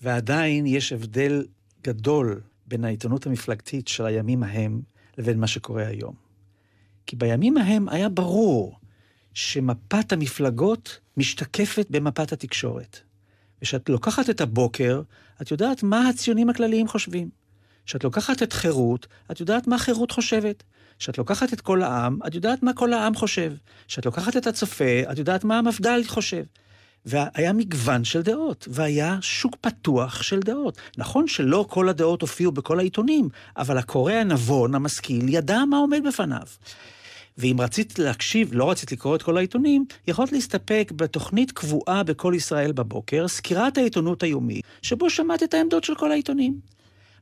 Speaker 5: ועדיין יש הבדל גדול בין העיתונות המפלגתית של הימים ההם לבין מה שקורה היום. כי בימים ההם היה ברור שמפת המפלגות משתקפת במפת התקשורת. וכשאת לוקחת את הבוקר, את יודעת מה הציונים הכלליים חושבים. כשאת לוקחת את חירות, את יודעת מה חירות חושבת. כשאת לוקחת את כל העם, את יודעת מה כל העם חושב. כשאת לוקחת את הצופה, את יודעת מה המפד"ל חושב. והיה מגוון של דעות, והיה שוק פתוח של דעות. נכון שלא כל הדעות הופיעו בכל העיתונים, אבל הקורא הנבון, המשכיל, ידע מה עומד בפניו. ואם רצית להקשיב, לא רצית לקרוא את כל העיתונים, יכולת להסתפק בתוכנית קבועה בכל ישראל בבוקר, סקירת העיתונות היומי, שבו שמעת את העמדות של כל העיתונים.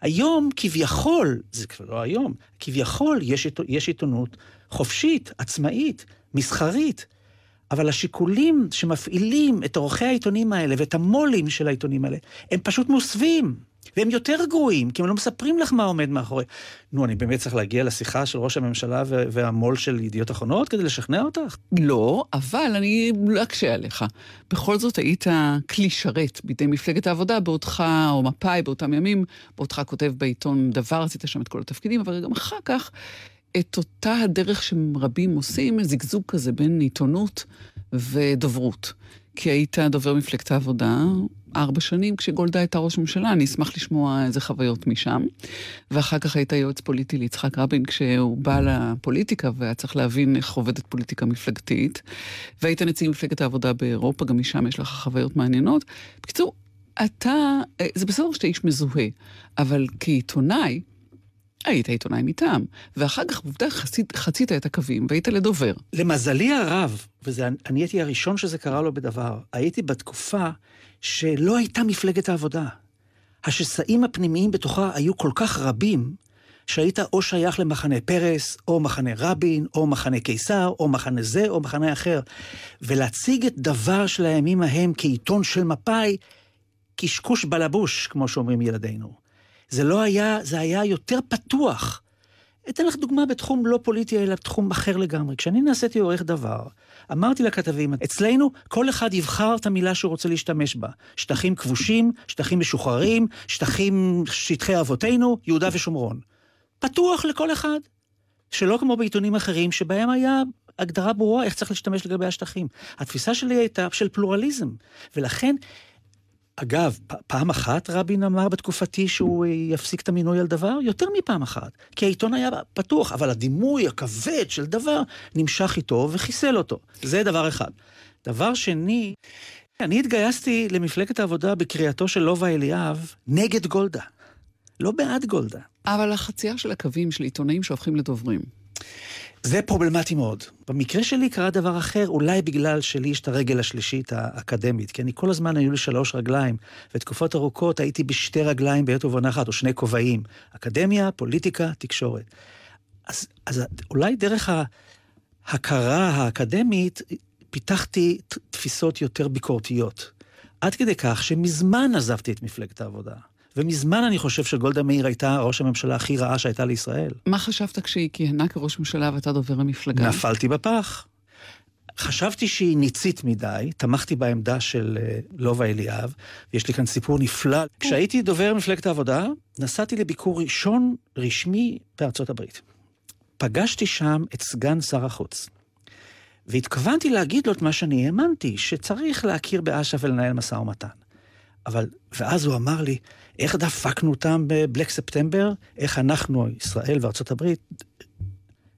Speaker 5: היום, כביכול, זה כבר לא היום, כביכול יש, יש עיתונות חופשית, עצמאית, מסחרית, אבל השיקולים שמפעילים את עורכי העיתונים האלה ואת המו"לים של העיתונים האלה, הם פשוט מוסווים. והם יותר גרועים, כי הם לא מספרים לך מה עומד מאחורי. נו, אני באמת צריך להגיע לשיחה של ראש הממשלה והמו"ל של ידיעות אחרונות כדי לשכנע אותך?
Speaker 4: לא, אבל אני לא אקשה עליך. בכל זאת היית כלי שרת בידי מפלגת העבודה בעודך, או מפא"י באותם ימים, בעודך כותב בעיתון דבר, עשית שם את כל התפקידים, אבל גם אחר כך, את אותה הדרך שרבים עושים, זיגזוג כזה בין עיתונות ודוברות. כי היית דובר מפלגת העבודה ארבע שנים כשגולדה הייתה ראש ממשלה, אני אשמח לשמוע איזה חוויות משם. ואחר כך היית יועץ פוליטי ליצחק רבין כשהוא בא לפוליטיקה והיה צריך להבין איך עובדת פוליטיקה מפלגתית. והיית נציג מפלגת העבודה באירופה, גם משם יש לך חוויות מעניינות. בקיצור, אתה, זה בסדר שאתה איש מזוהה, אבל כעיתונאי, היית עיתונאי מטעם, ואחר כך עובדה חצית, חצית את הקווים והיית לדובר.
Speaker 5: למזלי הרב, ואני הייתי הראשון שזה קרה לו בדבר, הייתי בתקופה שלא הייתה מפלגת העבודה. השסעים הפנימיים בתוכה היו כל כך רבים, שהיית או שייך למחנה פרס, או מחנה רבין, או מחנה קיסר, או מחנה זה, או מחנה אחר. ולהציג את דבר של הימים ההם כעיתון של מפא"י, קשקוש בלבוש, כמו שאומרים ילדינו. זה לא היה, זה היה יותר פתוח. אתן לך דוגמה בתחום לא פוליטי, אלא בתחום אחר לגמרי. כשאני נעשיתי עורך דבר, אמרתי לכתבים, אצלנו כל אחד יבחר את המילה שהוא רוצה להשתמש בה. שטחים כבושים, שטחים משוחררים, שטחים, שטחי אבותינו, יהודה ושומרון. פתוח לכל אחד. שלא כמו בעיתונים אחרים, שבהם היה הגדרה ברורה איך צריך להשתמש לגבי השטחים. התפיסה שלי הייתה של פלורליזם, ולכן אגב, פעם אחת רבין אמר בתקופתי שהוא יפסיק את המינוי על דבר? יותר מפעם אחת. כי העיתון היה פתוח, אבל הדימוי הכבד של דבר נמשך איתו וחיסל אותו. זה דבר אחד. דבר שני, אני התגייסתי למפלגת העבודה בקריאתו של לובה אליאב נגד גולדה. לא בעד גולדה.
Speaker 4: אבל החצייה של הקווים של עיתונאים שהופכים לדוברים.
Speaker 5: זה פרובלמטי מאוד. במקרה שלי קרה דבר אחר, אולי בגלל שלי יש את הרגל השלישית האקדמית, כי אני כל הזמן היו לי שלוש רגליים, ותקופות ארוכות הייתי בשתי רגליים בעת ובעונה אחת, או שני כובעים. אקדמיה, פוליטיקה, תקשורת. אז, אז אולי דרך ההכרה האקדמית פיתחתי תפיסות יותר ביקורתיות. עד כדי כך שמזמן עזבתי את מפלגת העבודה. ומזמן אני חושב שגולדה מאיר הייתה ראש הממשלה הכי רעה שהייתה לישראל.
Speaker 4: מה חשבת כשהיא כיהנה כראש ממשלה ואתה דובר המפלגה?
Speaker 5: נפלתי בפח. חשבתי שהיא ניצית מדי, תמכתי בעמדה של אה, לובה אליאב, ויש לי כאן סיפור נפלא. כשהייתי דובר מפלגת העבודה, נסעתי לביקור ראשון רשמי בארצות הברית. פגשתי שם את סגן שר החוץ. והתכוונתי להגיד לו את מה שאני האמנתי, שצריך להכיר באש"ף ולנהל משא ומתן. אבל, ואז הוא אמר לי, איך דפקנו אותם בבלק ספטמבר? איך אנחנו, ישראל וארצות הברית,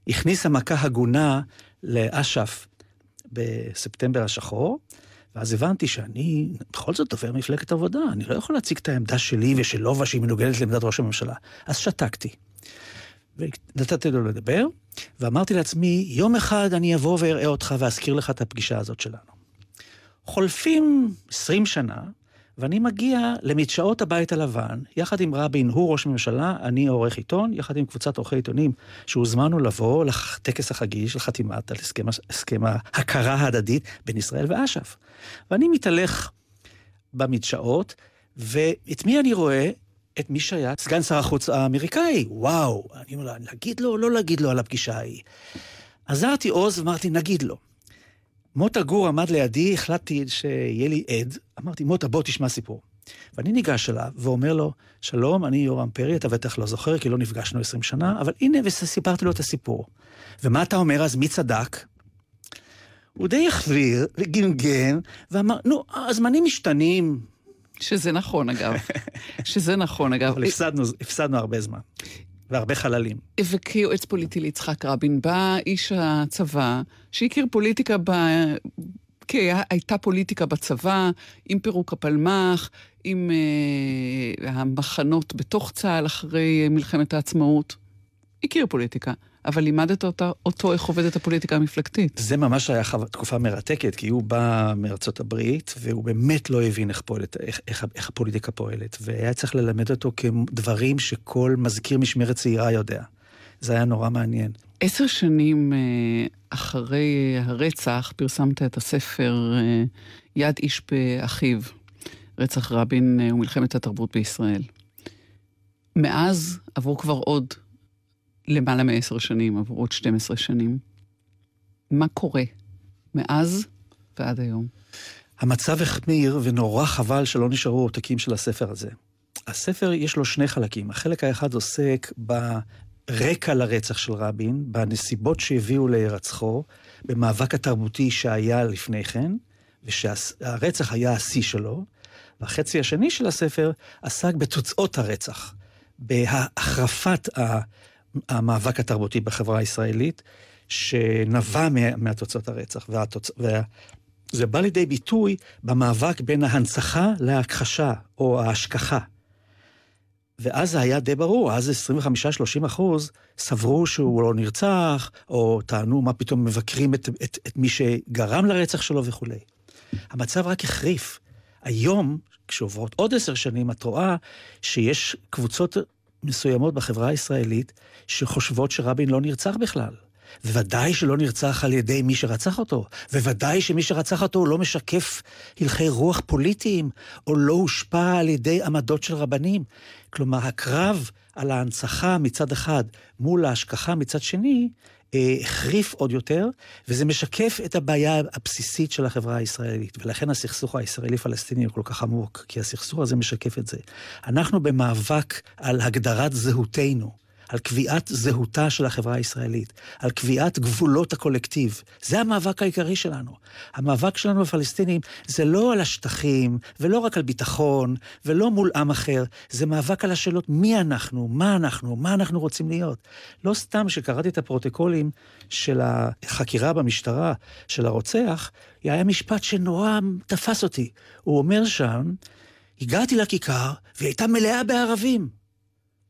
Speaker 5: הכניסה מכה הגונה לאש"ף בספטמבר השחור, ואז הבנתי שאני בכל זאת דובר מפלגת עבודה, אני לא יכול להציג את העמדה שלי ושל לובה שהיא מנוגדת לעמדת ראש הממשלה. אז שתקתי. ונתתי לו לדבר, ואמרתי לעצמי, יום אחד אני אבוא ואראה אותך ואזכיר לך את הפגישה הזאת שלנו. חולפים 20 שנה, ואני מגיע למדשאות הבית הלבן, יחד עם רבין, הוא ראש ממשלה, אני עורך עיתון, יחד עם קבוצת עורכי עיתונים, שהוזמנו לבוא לטקס החגיגי של חתימת על הסכם, הסכם ההכרה ההדדית בין ישראל ואש"ף. ואני מתהלך במדשאות, ואת מי אני רואה? את מי שהיה סגן שר החוץ האמריקאי. וואו, אני אומר, להגיד לו או לא להגיד לו על הפגישה ההיא? עזרתי עוז ואמרתי, נגיד לו. מוטה גור עמד לידי, החלטתי שיהיה לי עד. אמרתי, מוטה, בוא תשמע סיפור. ואני ניגש אליו ואומר לו, שלום, אני יורם פרי, אתה בטח לא זוכר, כי לא נפגשנו עשרים שנה, אבל הנה, וסיפרתי לו את הסיפור. ומה אתה אומר אז, מי צדק? הוא די החביר וגמגם, ואמר, נו, הזמנים משתנים.
Speaker 4: שזה נכון, אגב. שזה נכון, אגב.
Speaker 5: אבל הפסדנו, הפסדנו הרבה זמן. והרבה חללים.
Speaker 4: וכיועץ פוליטי ליצחק רבין בא איש הצבא, שהכיר פוליטיקה ב... כי הייתה פוליטיקה בצבא, עם פירוק הפלמ"ח, עם אה, המחנות בתוך צה"ל אחרי מלחמת העצמאות. הכיר פוליטיקה. אבל לימדת אותה, אותו איך עובדת הפוליטיקה המפלגתית.
Speaker 5: זה ממש היה חו... תקופה מרתקת, כי הוא בא מארצות הברית, והוא באמת לא הבין איך, פועלת, איך, איך, איך הפוליטיקה פועלת, והיה צריך ללמד אותו כדברים שכל מזכיר משמרת צעירה יודע. זה היה נורא מעניין.
Speaker 4: עשר שנים אה, אחרי הרצח פרסמת את הספר אה, יד איש באחיו, רצח רבין אה, ומלחמת התרבות בישראל. מאז עברו כבר עוד למעלה מעשר שנים, עברו עוד 12 שנים. מה קורה מאז ועד היום?
Speaker 5: המצב החמיר, ונורא חבל שלא נשארו עותקים של הספר הזה. הספר יש לו שני חלקים. החלק האחד עוסק ברקע לרצח של רבין, בנסיבות שהביאו להירצחו, במאבק התרבותי שהיה לפני כן, ושהרצח היה השיא שלו. והחצי השני של הספר עסק בתוצאות הרצח, בהחרפת המאבק התרבותי בחברה הישראלית, שנבע מהתוצאות הרצח. והתוצ... וזה בא לידי ביטוי במאבק בין ההנצחה להכחשה, או ההשכחה. ואז זה היה די ברור, אז 25-30 אחוז סברו שהוא לא נרצח, או טענו מה פתאום מבקרים את, את, את מי שגרם לרצח שלו וכולי. המצב רק החריף. היום, כשעוברות עוד עשר שנים, את רואה שיש קבוצות מסוימות בחברה הישראלית שחושבות שרבין לא נרצח בכלל. וודאי שלא נרצח על ידי מי שרצח אותו, וודאי שמי שרצח אותו לא משקף הלכי רוח פוליטיים, או לא הושפע על ידי עמדות של רבנים. כלומר, הקרב על ההנצחה מצד אחד מול ההשכחה מצד שני, החריף עוד יותר, וזה משקף את הבעיה הבסיסית של החברה הישראלית. ולכן הסכסוך הישראלי-פלסטיני הוא כל כך עמוק, כי הסכסוך הזה משקף את זה. אנחנו במאבק על הגדרת זהותנו. על קביעת זהותה של החברה הישראלית, על קביעת גבולות הקולקטיב. זה המאבק העיקרי שלנו. המאבק שלנו בפלסטינים זה לא על השטחים, ולא רק על ביטחון, ולא מול עם אחר, זה מאבק על השאלות מי אנחנו, מה אנחנו, מה אנחנו רוצים להיות. לא סתם שקראתי את הפרוטוקולים של החקירה במשטרה של הרוצח, היה משפט שנורא תפס אותי. הוא אומר שם, הגעתי לכיכר והיא הייתה מלאה בערבים.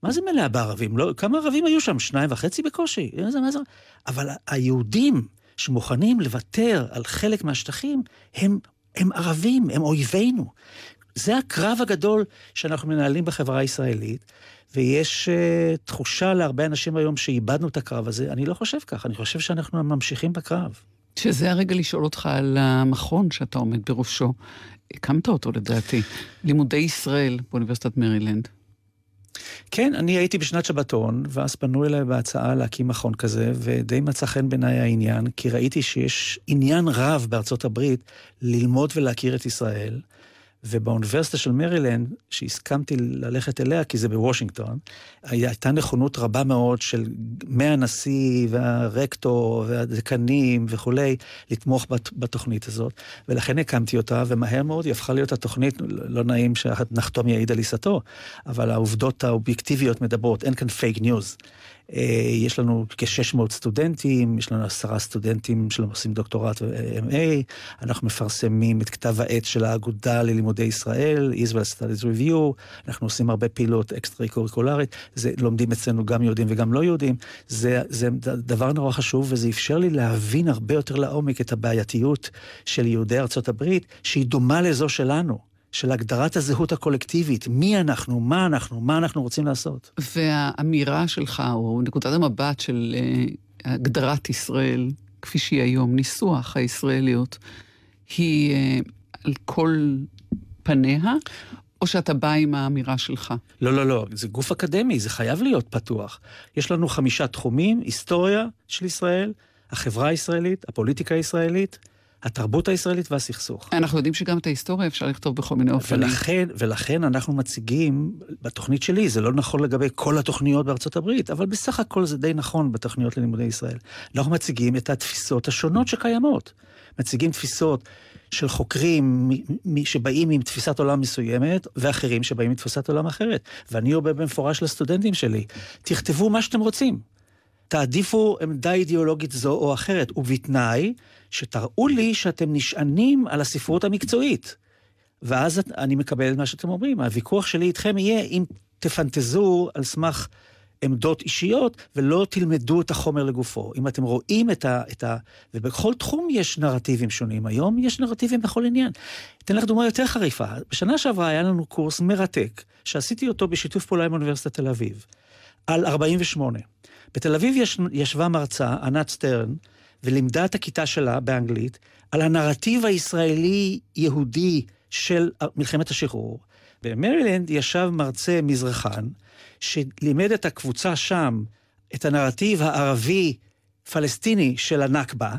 Speaker 5: מה זה מלאה בערבים? לא, כמה ערבים היו שם? שניים וחצי בקושי? איזה, מה זה? אבל היהודים שמוכנים לוותר על חלק מהשטחים, הם, הם ערבים, הם אויבינו. זה הקרב הגדול שאנחנו מנהלים בחברה הישראלית, ויש uh, תחושה להרבה אנשים היום שאיבדנו את הקרב הזה. אני לא חושב כך, אני חושב שאנחנו ממשיכים בקרב.
Speaker 4: שזה הרגע לשאול אותך על המכון שאתה עומד בראשו. הקמת אותו לדעתי, לימודי ישראל באוניברסיטת מרילנד.
Speaker 5: כן, אני הייתי בשנת שבתון, ואז פנו אליי בהצעה להקים מכון כזה, ודי מצא חן בעיניי העניין, כי ראיתי שיש עניין רב בארצות הברית ללמוד ולהכיר את ישראל. ובאוניברסיטה של מרילנד, שהסכמתי ללכת אליה, כי זה בוושינגטון, הייתה נכונות רבה מאוד של מהנשיא והרקטור והדקנים וכולי, לתמוך בת, בתוכנית הזאת, ולכן הקמתי אותה, ומהר מאוד היא הפכה להיות התוכנית, לא נעים שהנחתום יעיד על עיסתו, אבל העובדות האובייקטיביות מדברות, אין כאן fake news. אה, יש לנו כ-600 סטודנטים, יש לנו עשרה סטודנטים שעושים דוקטורט ו-MA, אנחנו מפרסמים את כתב העת של האגודה ללימודי ישראל, Israel Studies Review, אנחנו עושים הרבה פעילות אקסטרה קוריקולרית, זה לומדים אצלנו גם יהודים וגם לא יהודים, זה, זה דבר נורא חשוב וזה אפשר לי להבין הרבה יותר לעומק את הבעייתיות של יהודי ארצות הברית, שהיא דומה לזו שלנו. של הגדרת הזהות הקולקטיבית, מי אנחנו, מה אנחנו, מה אנחנו רוצים לעשות.
Speaker 4: והאמירה שלך, או נקודת המבט של אה, הגדרת ישראל, כפי שהיא היום, ניסוח הישראליות, היא uh, על כל פניה, או שאתה בא עם האמירה שלך?
Speaker 5: לא, לא, לא, זה גוף אקדמי, זה חייב להיות פתוח. יש לנו חמישה תחומים, היסטוריה של ישראל, החברה הישראלית, הפוליטיקה הישראלית, התרבות הישראלית והסכסוך.
Speaker 4: אנחנו יודעים שגם את ההיסטוריה אפשר לכתוב בכל מיני אופנים.
Speaker 5: ולכן, ולכן אנחנו מציגים, בתוכנית שלי, זה לא נכון לגבי כל התוכניות בארצות הברית, אבל בסך הכל זה די נכון בתוכניות ללימודי ישראל. אנחנו מציגים את התפיסות השונות שקיימות. מציגים תפיסות של חוקרים שבאים עם תפיסת עולם מסוימת, ואחרים שבאים עם תפיסת עולם אחרת. ואני אומר במפורש לסטודנטים שלי, תכתבו מה שאתם רוצים. תעדיפו עמדה אידיאולוגית זו או אחרת, ובתנאי שתראו לי שאתם נשענים על הספרות המקצועית. ואז אני מקבל את מה שאתם אומרים. הוויכוח שלי איתכם יהיה אם תפנטזו על סמך עמדות אישיות, ולא תלמדו את החומר לגופו. אם אתם רואים את ה... את ה ובכל תחום יש נרטיבים שונים. היום יש נרטיבים בכל עניין. אתן לך דוגמה יותר חריפה. בשנה שעברה היה לנו קורס מרתק, שעשיתי אותו בשיתוף פעולה עם אוניברסיטת תל אביב, על 48. בתל אביב יש, ישבה מרצה, ענת סטרן, ולימדה את הכיתה שלה באנגלית על הנרטיב הישראלי-יהודי של מלחמת השחרור. במרילנד ישב מרצה מזרחן, שלימד את הקבוצה שם את הנרטיב הערבי-פלסטיני של הנכבה,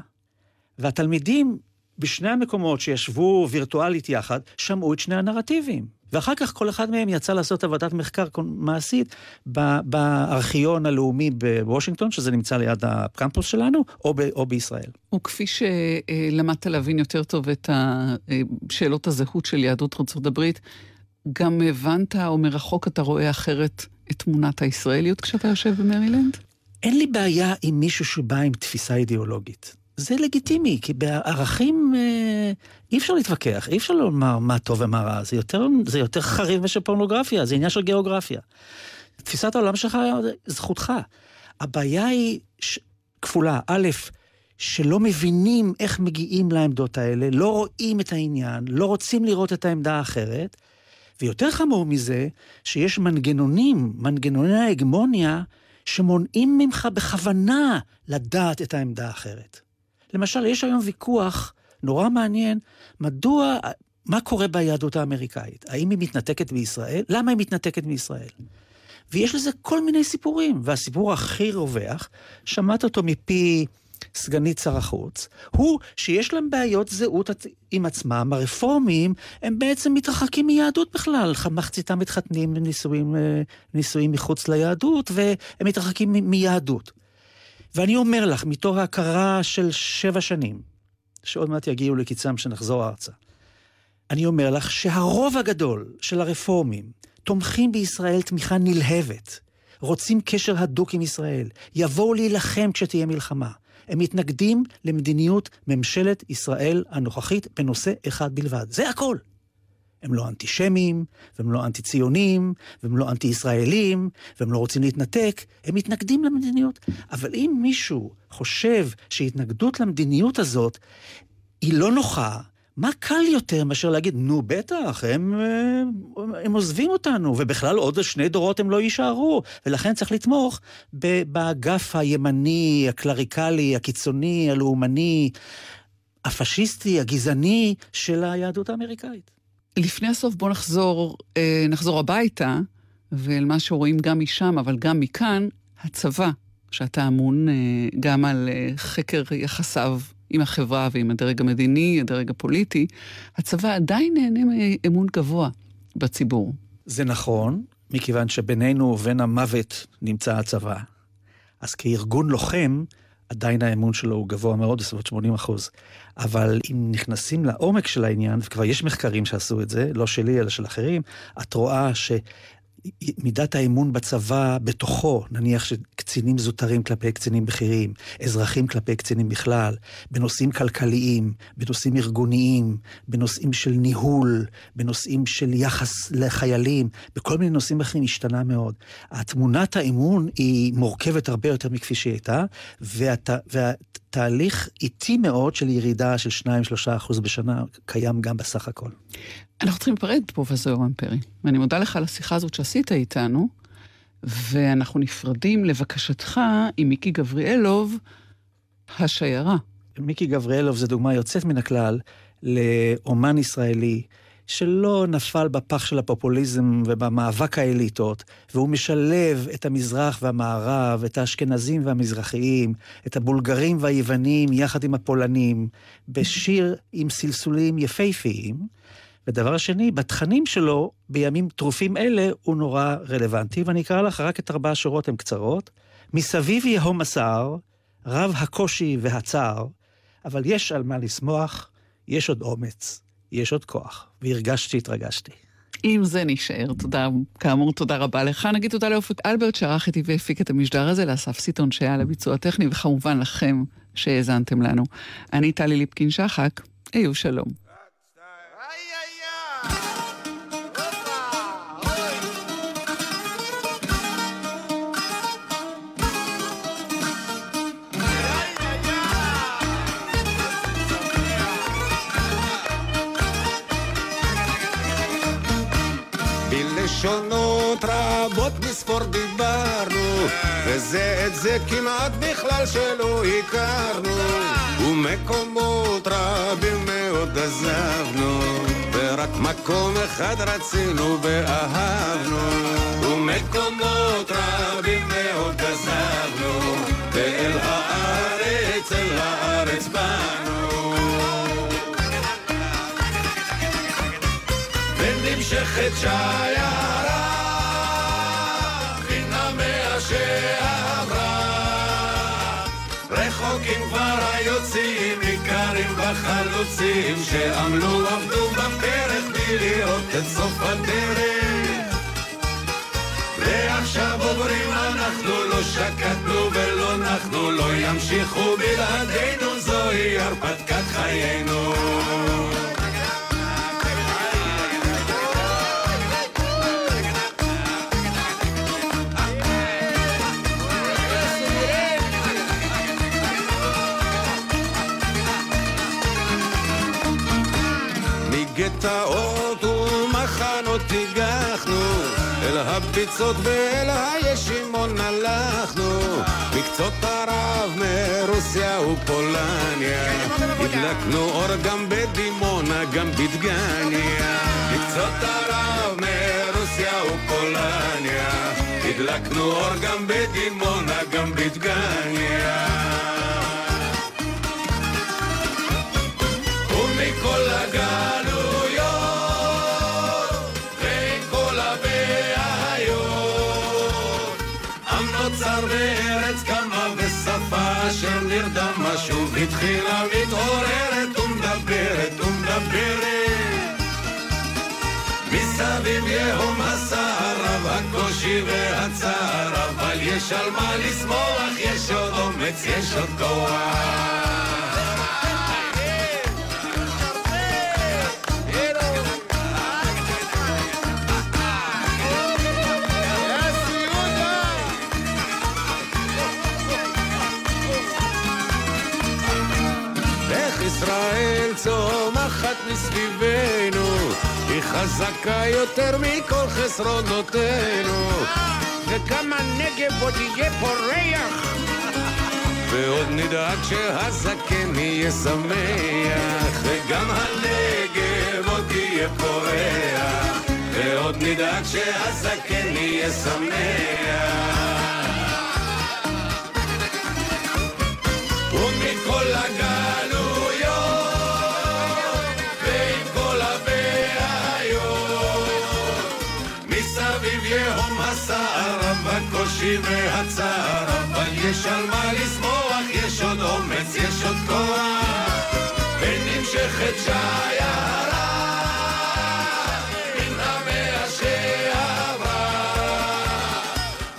Speaker 5: והתלמידים בשני המקומות שישבו וירטואלית יחד, שמעו את שני הנרטיבים. ואחר כך כל אחד מהם יצא לעשות עבודת מחקר מעשית בארכיון הלאומי בוושינגטון, שזה נמצא ליד הקמפוס שלנו, או, ב, או בישראל.
Speaker 4: וכפי שלמדת להבין יותר טוב את שאלות הזהות של יהדות ארצות הברית, גם הבנת, או מרחוק אתה רואה אחרת את תמונת הישראליות כשאתה יושב במרילנד?
Speaker 5: אין לי בעיה עם מישהו שבא עם תפיסה אידיאולוגית. זה לגיטימי, כי בערכים אה, אי אפשר להתווכח, אי אפשר לומר מה טוב ומה רע, זה יותר, זה יותר חריף מאשר פורנוגרפיה, זה עניין של גיאוגרפיה. תפיסת העולם שלך, זכותך. הבעיה היא ש... כפולה, א', שלא מבינים איך מגיעים לעמדות האלה, לא רואים את העניין, לא רוצים לראות את העמדה האחרת, ויותר חמור מזה, שיש מנגנונים, מנגנוני ההגמוניה, שמונעים ממך בכוונה לדעת את העמדה האחרת. למשל, יש היום ויכוח נורא מעניין, מדוע, מה קורה ביהדות האמריקאית? האם היא מתנתקת מישראל? למה היא מתנתקת מישראל? ויש לזה כל מיני סיפורים, והסיפור הכי רווח, שמעת אותו מפי סגנית שר החוץ, הוא שיש להם בעיות זהות עם עצמם, הרפורמים, הם בעצם מתרחקים מיהדות בכלל, מחציתם מתחתנים בנישואים אה, מחוץ ליהדות, והם מתרחקים מיהדות. ואני אומר לך, מתוך ההכרה של שבע שנים, שעוד מעט יגיעו לקיצם שנחזור ארצה, אני אומר לך שהרוב הגדול של הרפורמים תומכים בישראל תמיכה נלהבת, רוצים קשר הדוק עם ישראל, יבואו להילחם כשתהיה מלחמה. הם מתנגדים למדיניות ממשלת ישראל הנוכחית בנושא אחד בלבד. זה הכל. הם לא אנטישמים, והם לא אנטי-ציונים, והם לא אנטי-ישראלים, והם לא רוצים להתנתק, הם מתנגדים למדיניות. אבל אם מישהו חושב שהתנגדות למדיניות הזאת היא לא נוחה, מה קל יותר מאשר להגיד, נו בטח, הם, הם עוזבים אותנו, ובכלל עוד שני דורות הם לא יישארו, ולכן צריך לתמוך באגף הימני, הקלריקלי, הקיצוני, הלאומני, הפשיסטי, הגזעני של היהדות האמריקאית.
Speaker 4: לפני הסוף בואו נחזור, אה, נחזור הביתה, ואל מה שרואים גם משם, אבל גם מכאן, הצבא, שאתה אמון אה, גם על אה, חקר יחסיו עם החברה ועם הדרג המדיני, הדרג הפוליטי, הצבא עדיין נהנה מאמון גבוה בציבור.
Speaker 5: זה נכון, מכיוון שבינינו ובין המוות נמצא הצבא. אז כארגון לוחם, עדיין האמון שלו הוא גבוה מאוד, בסביבות 80 אחוז. אבל אם נכנסים לעומק של העניין, וכבר יש מחקרים שעשו את זה, לא שלי אלא של אחרים, את רואה שמידת האמון בצבא בתוכו, נניח קצינים זוטרים כלפי קצינים בכירים, אזרחים כלפי קצינים בכלל, בנושאים כלכליים, בנושאים ארגוניים, בנושאים של ניהול, בנושאים של יחס לחיילים, בכל מיני נושאים אחרים השתנה מאוד. התמונת האמון היא מורכבת הרבה יותר מכפי שהיא הייתה, והת... והתהליך איטי מאוד של ירידה של 2-3 אחוז בשנה קיים גם בסך הכל.
Speaker 4: אנחנו צריכים להיפרד, פרופסור יורם פרי, ואני מודה לך על השיחה הזאת שעשית איתנו, ואנחנו נפרדים לבקשתך עם מיקי גבריאלוב, השיירה.
Speaker 5: מיקי גבריאלוב זה דוגמה יוצאת מן הכלל לאומן ישראלי שלא נפל בפח של הפופוליזם ובמאבק האליטות, והוא משלב את המזרח והמערב, את האשכנזים והמזרחיים, את הבולגרים והיוונים יחד עם הפולנים, בשיר עם סלסולים יפהפיים. ודבר שני, בתכנים שלו, בימים טרופים אלה, הוא נורא רלוונטי, ואני אקרא לך רק את ארבע השורות, הן קצרות. מסביב יהום הסער, רב הקושי והצער, אבל יש על מה לשמוח, יש עוד אומץ, יש עוד כוח. והרגשתי, התרגשתי.
Speaker 4: עם זה נשאר. תודה, כאמור, תודה רבה לך. נגיד תודה לאופק אלברט שערך איתי והפיק את המשדר הזה, לאסף סיטון שהיה לביצוע הטכני, וכמובן לכם שהאזנתם לנו. אני טלי ליפקין-שחק, היו שלום.
Speaker 8: בלשונות רבות מספור דיברנו וזה את זה כמעט בכלל שלא הכרנו. ומקומות רבים מאוד עזבנו ורק מקום אחד רצינו ואהבנו. ומקומות רבים מאוד עזבנו ואל הארץ, אל הארץ באנו. ונמשכת שיירה בחלוצים שעמלו עבדו בפרק בלי לראות את סוף הדרך. ועכשיו עוברים אנחנו לא שקטנו ולא נחנו לא ימשיכו בלעדינו זוהי הרפתקת חיינו הגחנו אל הביצות ואל הישימון הלכנו. מקצות ערב מרוסיה ופולניה הדלקנו אור גם בדימונה גם בדגניה. מקצות ערב מרוסיה ופולניה הדלקנו אור גם בדימונה גם בדגניה התחילה מתעוררת ומדברת ומדברת. מסביב יהום הסער רב הקושי והצער אבל יש על מה לשמוח יש עוד אומץ יש עוד כוח חזקה יותר מכל חסרונותינו. וגם הנגב עוד יהיה פורח. ועוד נדאג שהזקן יהיה שמח, וגם הנגב עוד יהיה פורח. ועוד נדאג שהזקן יהיה שמח. והצער אבל יש על מה לשמוח יש עוד אומץ יש עוד כוח ונמשכת שיירה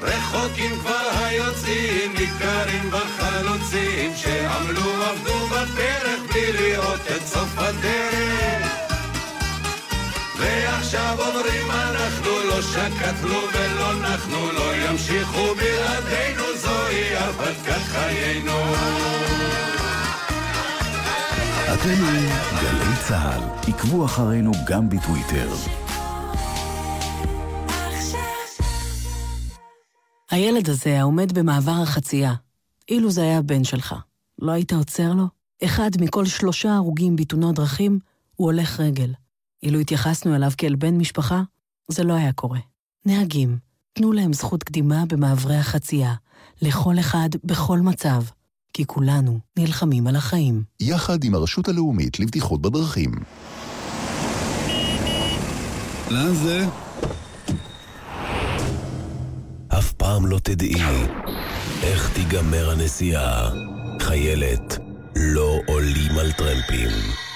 Speaker 8: רחוקים כבר היוצאים, ניכרים בחלוצים, שעמלו עבדו בפרק בלי לראות את סוף הדרך. ועכשיו אומרים אנחנו לא שקטנו ולא נחנו, לא ימשיכו בלעדינו, זוהי הרפתקת חיינו.
Speaker 9: אתם גלי צה"ל, עקבו אחרינו גם בטוויטר.
Speaker 1: הילד הזה העומד במעבר החצייה, אילו זה היה הבן שלך, לא היית עוצר לו? אחד מכל שלושה הרוגים בתאונות דרכים הוא הולך רגל. אילו התייחסנו אליו כאל בן משפחה, זה לא היה קורה. נהגים, תנו להם זכות קדימה במעברי החצייה, לכל אחד, בכל מצב, כי כולנו נלחמים על החיים.
Speaker 9: יחד עם הרשות הלאומית לבטיחות בדרכים.
Speaker 10: לאן זה?
Speaker 11: אף פעם לא תדעי איך תיגמר הנסיעה. חיילת, לא עולים על טרמפים.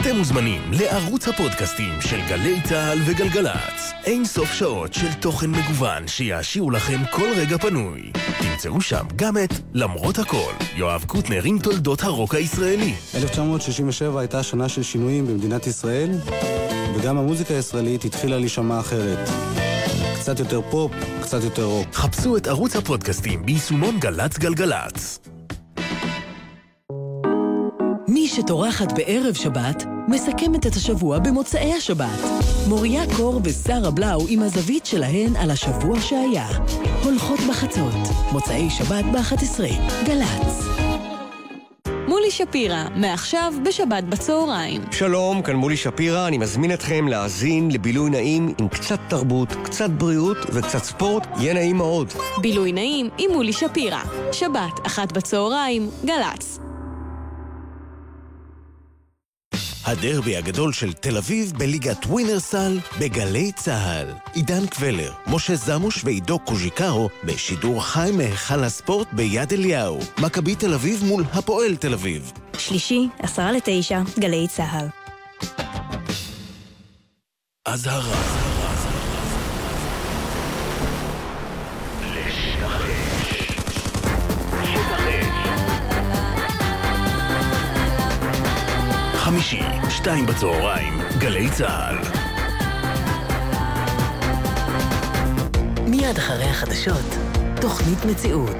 Speaker 11: אתם מוזמנים לערוץ הפודקאסטים של גלי צה"ל וגלגלצ. אין סוף שעות של תוכן מגוון שיעשירו לכם כל רגע פנוי. תמצאו שם גם את למרות הכל, יואב קוטנר עם תולדות הרוק הישראלי.
Speaker 12: 1967 הייתה שנה של שינויים במדינת ישראל, וגם המוזיקה הישראלית התחילה להישמע אחרת. קצת יותר פופ, קצת יותר רוק.
Speaker 11: חפשו את ערוץ הפודקאסטים ביישומון גל"צ גלגלצ.
Speaker 1: שטורחת בערב שבת, מסכמת את השבוע במוצאי השבת. מוריה קור ושרה בלאו עם הזווית שלהן על השבוע שהיה. הולכות בחצות, מוצאי שבת ב-11, גל"צ.
Speaker 13: מולי שפירא, מעכשיו בשבת בצהריים.
Speaker 14: שלום, כאן מולי שפירא, אני מזמין אתכם להאזין לבילוי נעים עם קצת תרבות, קצת בריאות וקצת ספורט, יהיה נעים מאוד.
Speaker 13: בילוי נעים עם מולי שפירא, שבת, אחת בצהריים, גל"צ.
Speaker 11: הדרבי הגדול של תל אביב בליגת ווינרסל בגלי צה"ל. עידן קבלר, משה זמוש ועידו קוז'יקרו בשידור חי מהיכל הספורט ביד אליהו. מכבי תל אביב מול הפועל תל אביב.
Speaker 15: שלישי, עשרה לתשע, גלי צה"ל.
Speaker 11: אזהרה. חמישי, שתיים בצהריים, גלי צה"ל.
Speaker 1: מיד אחרי החדשות, תוכנית מציאות.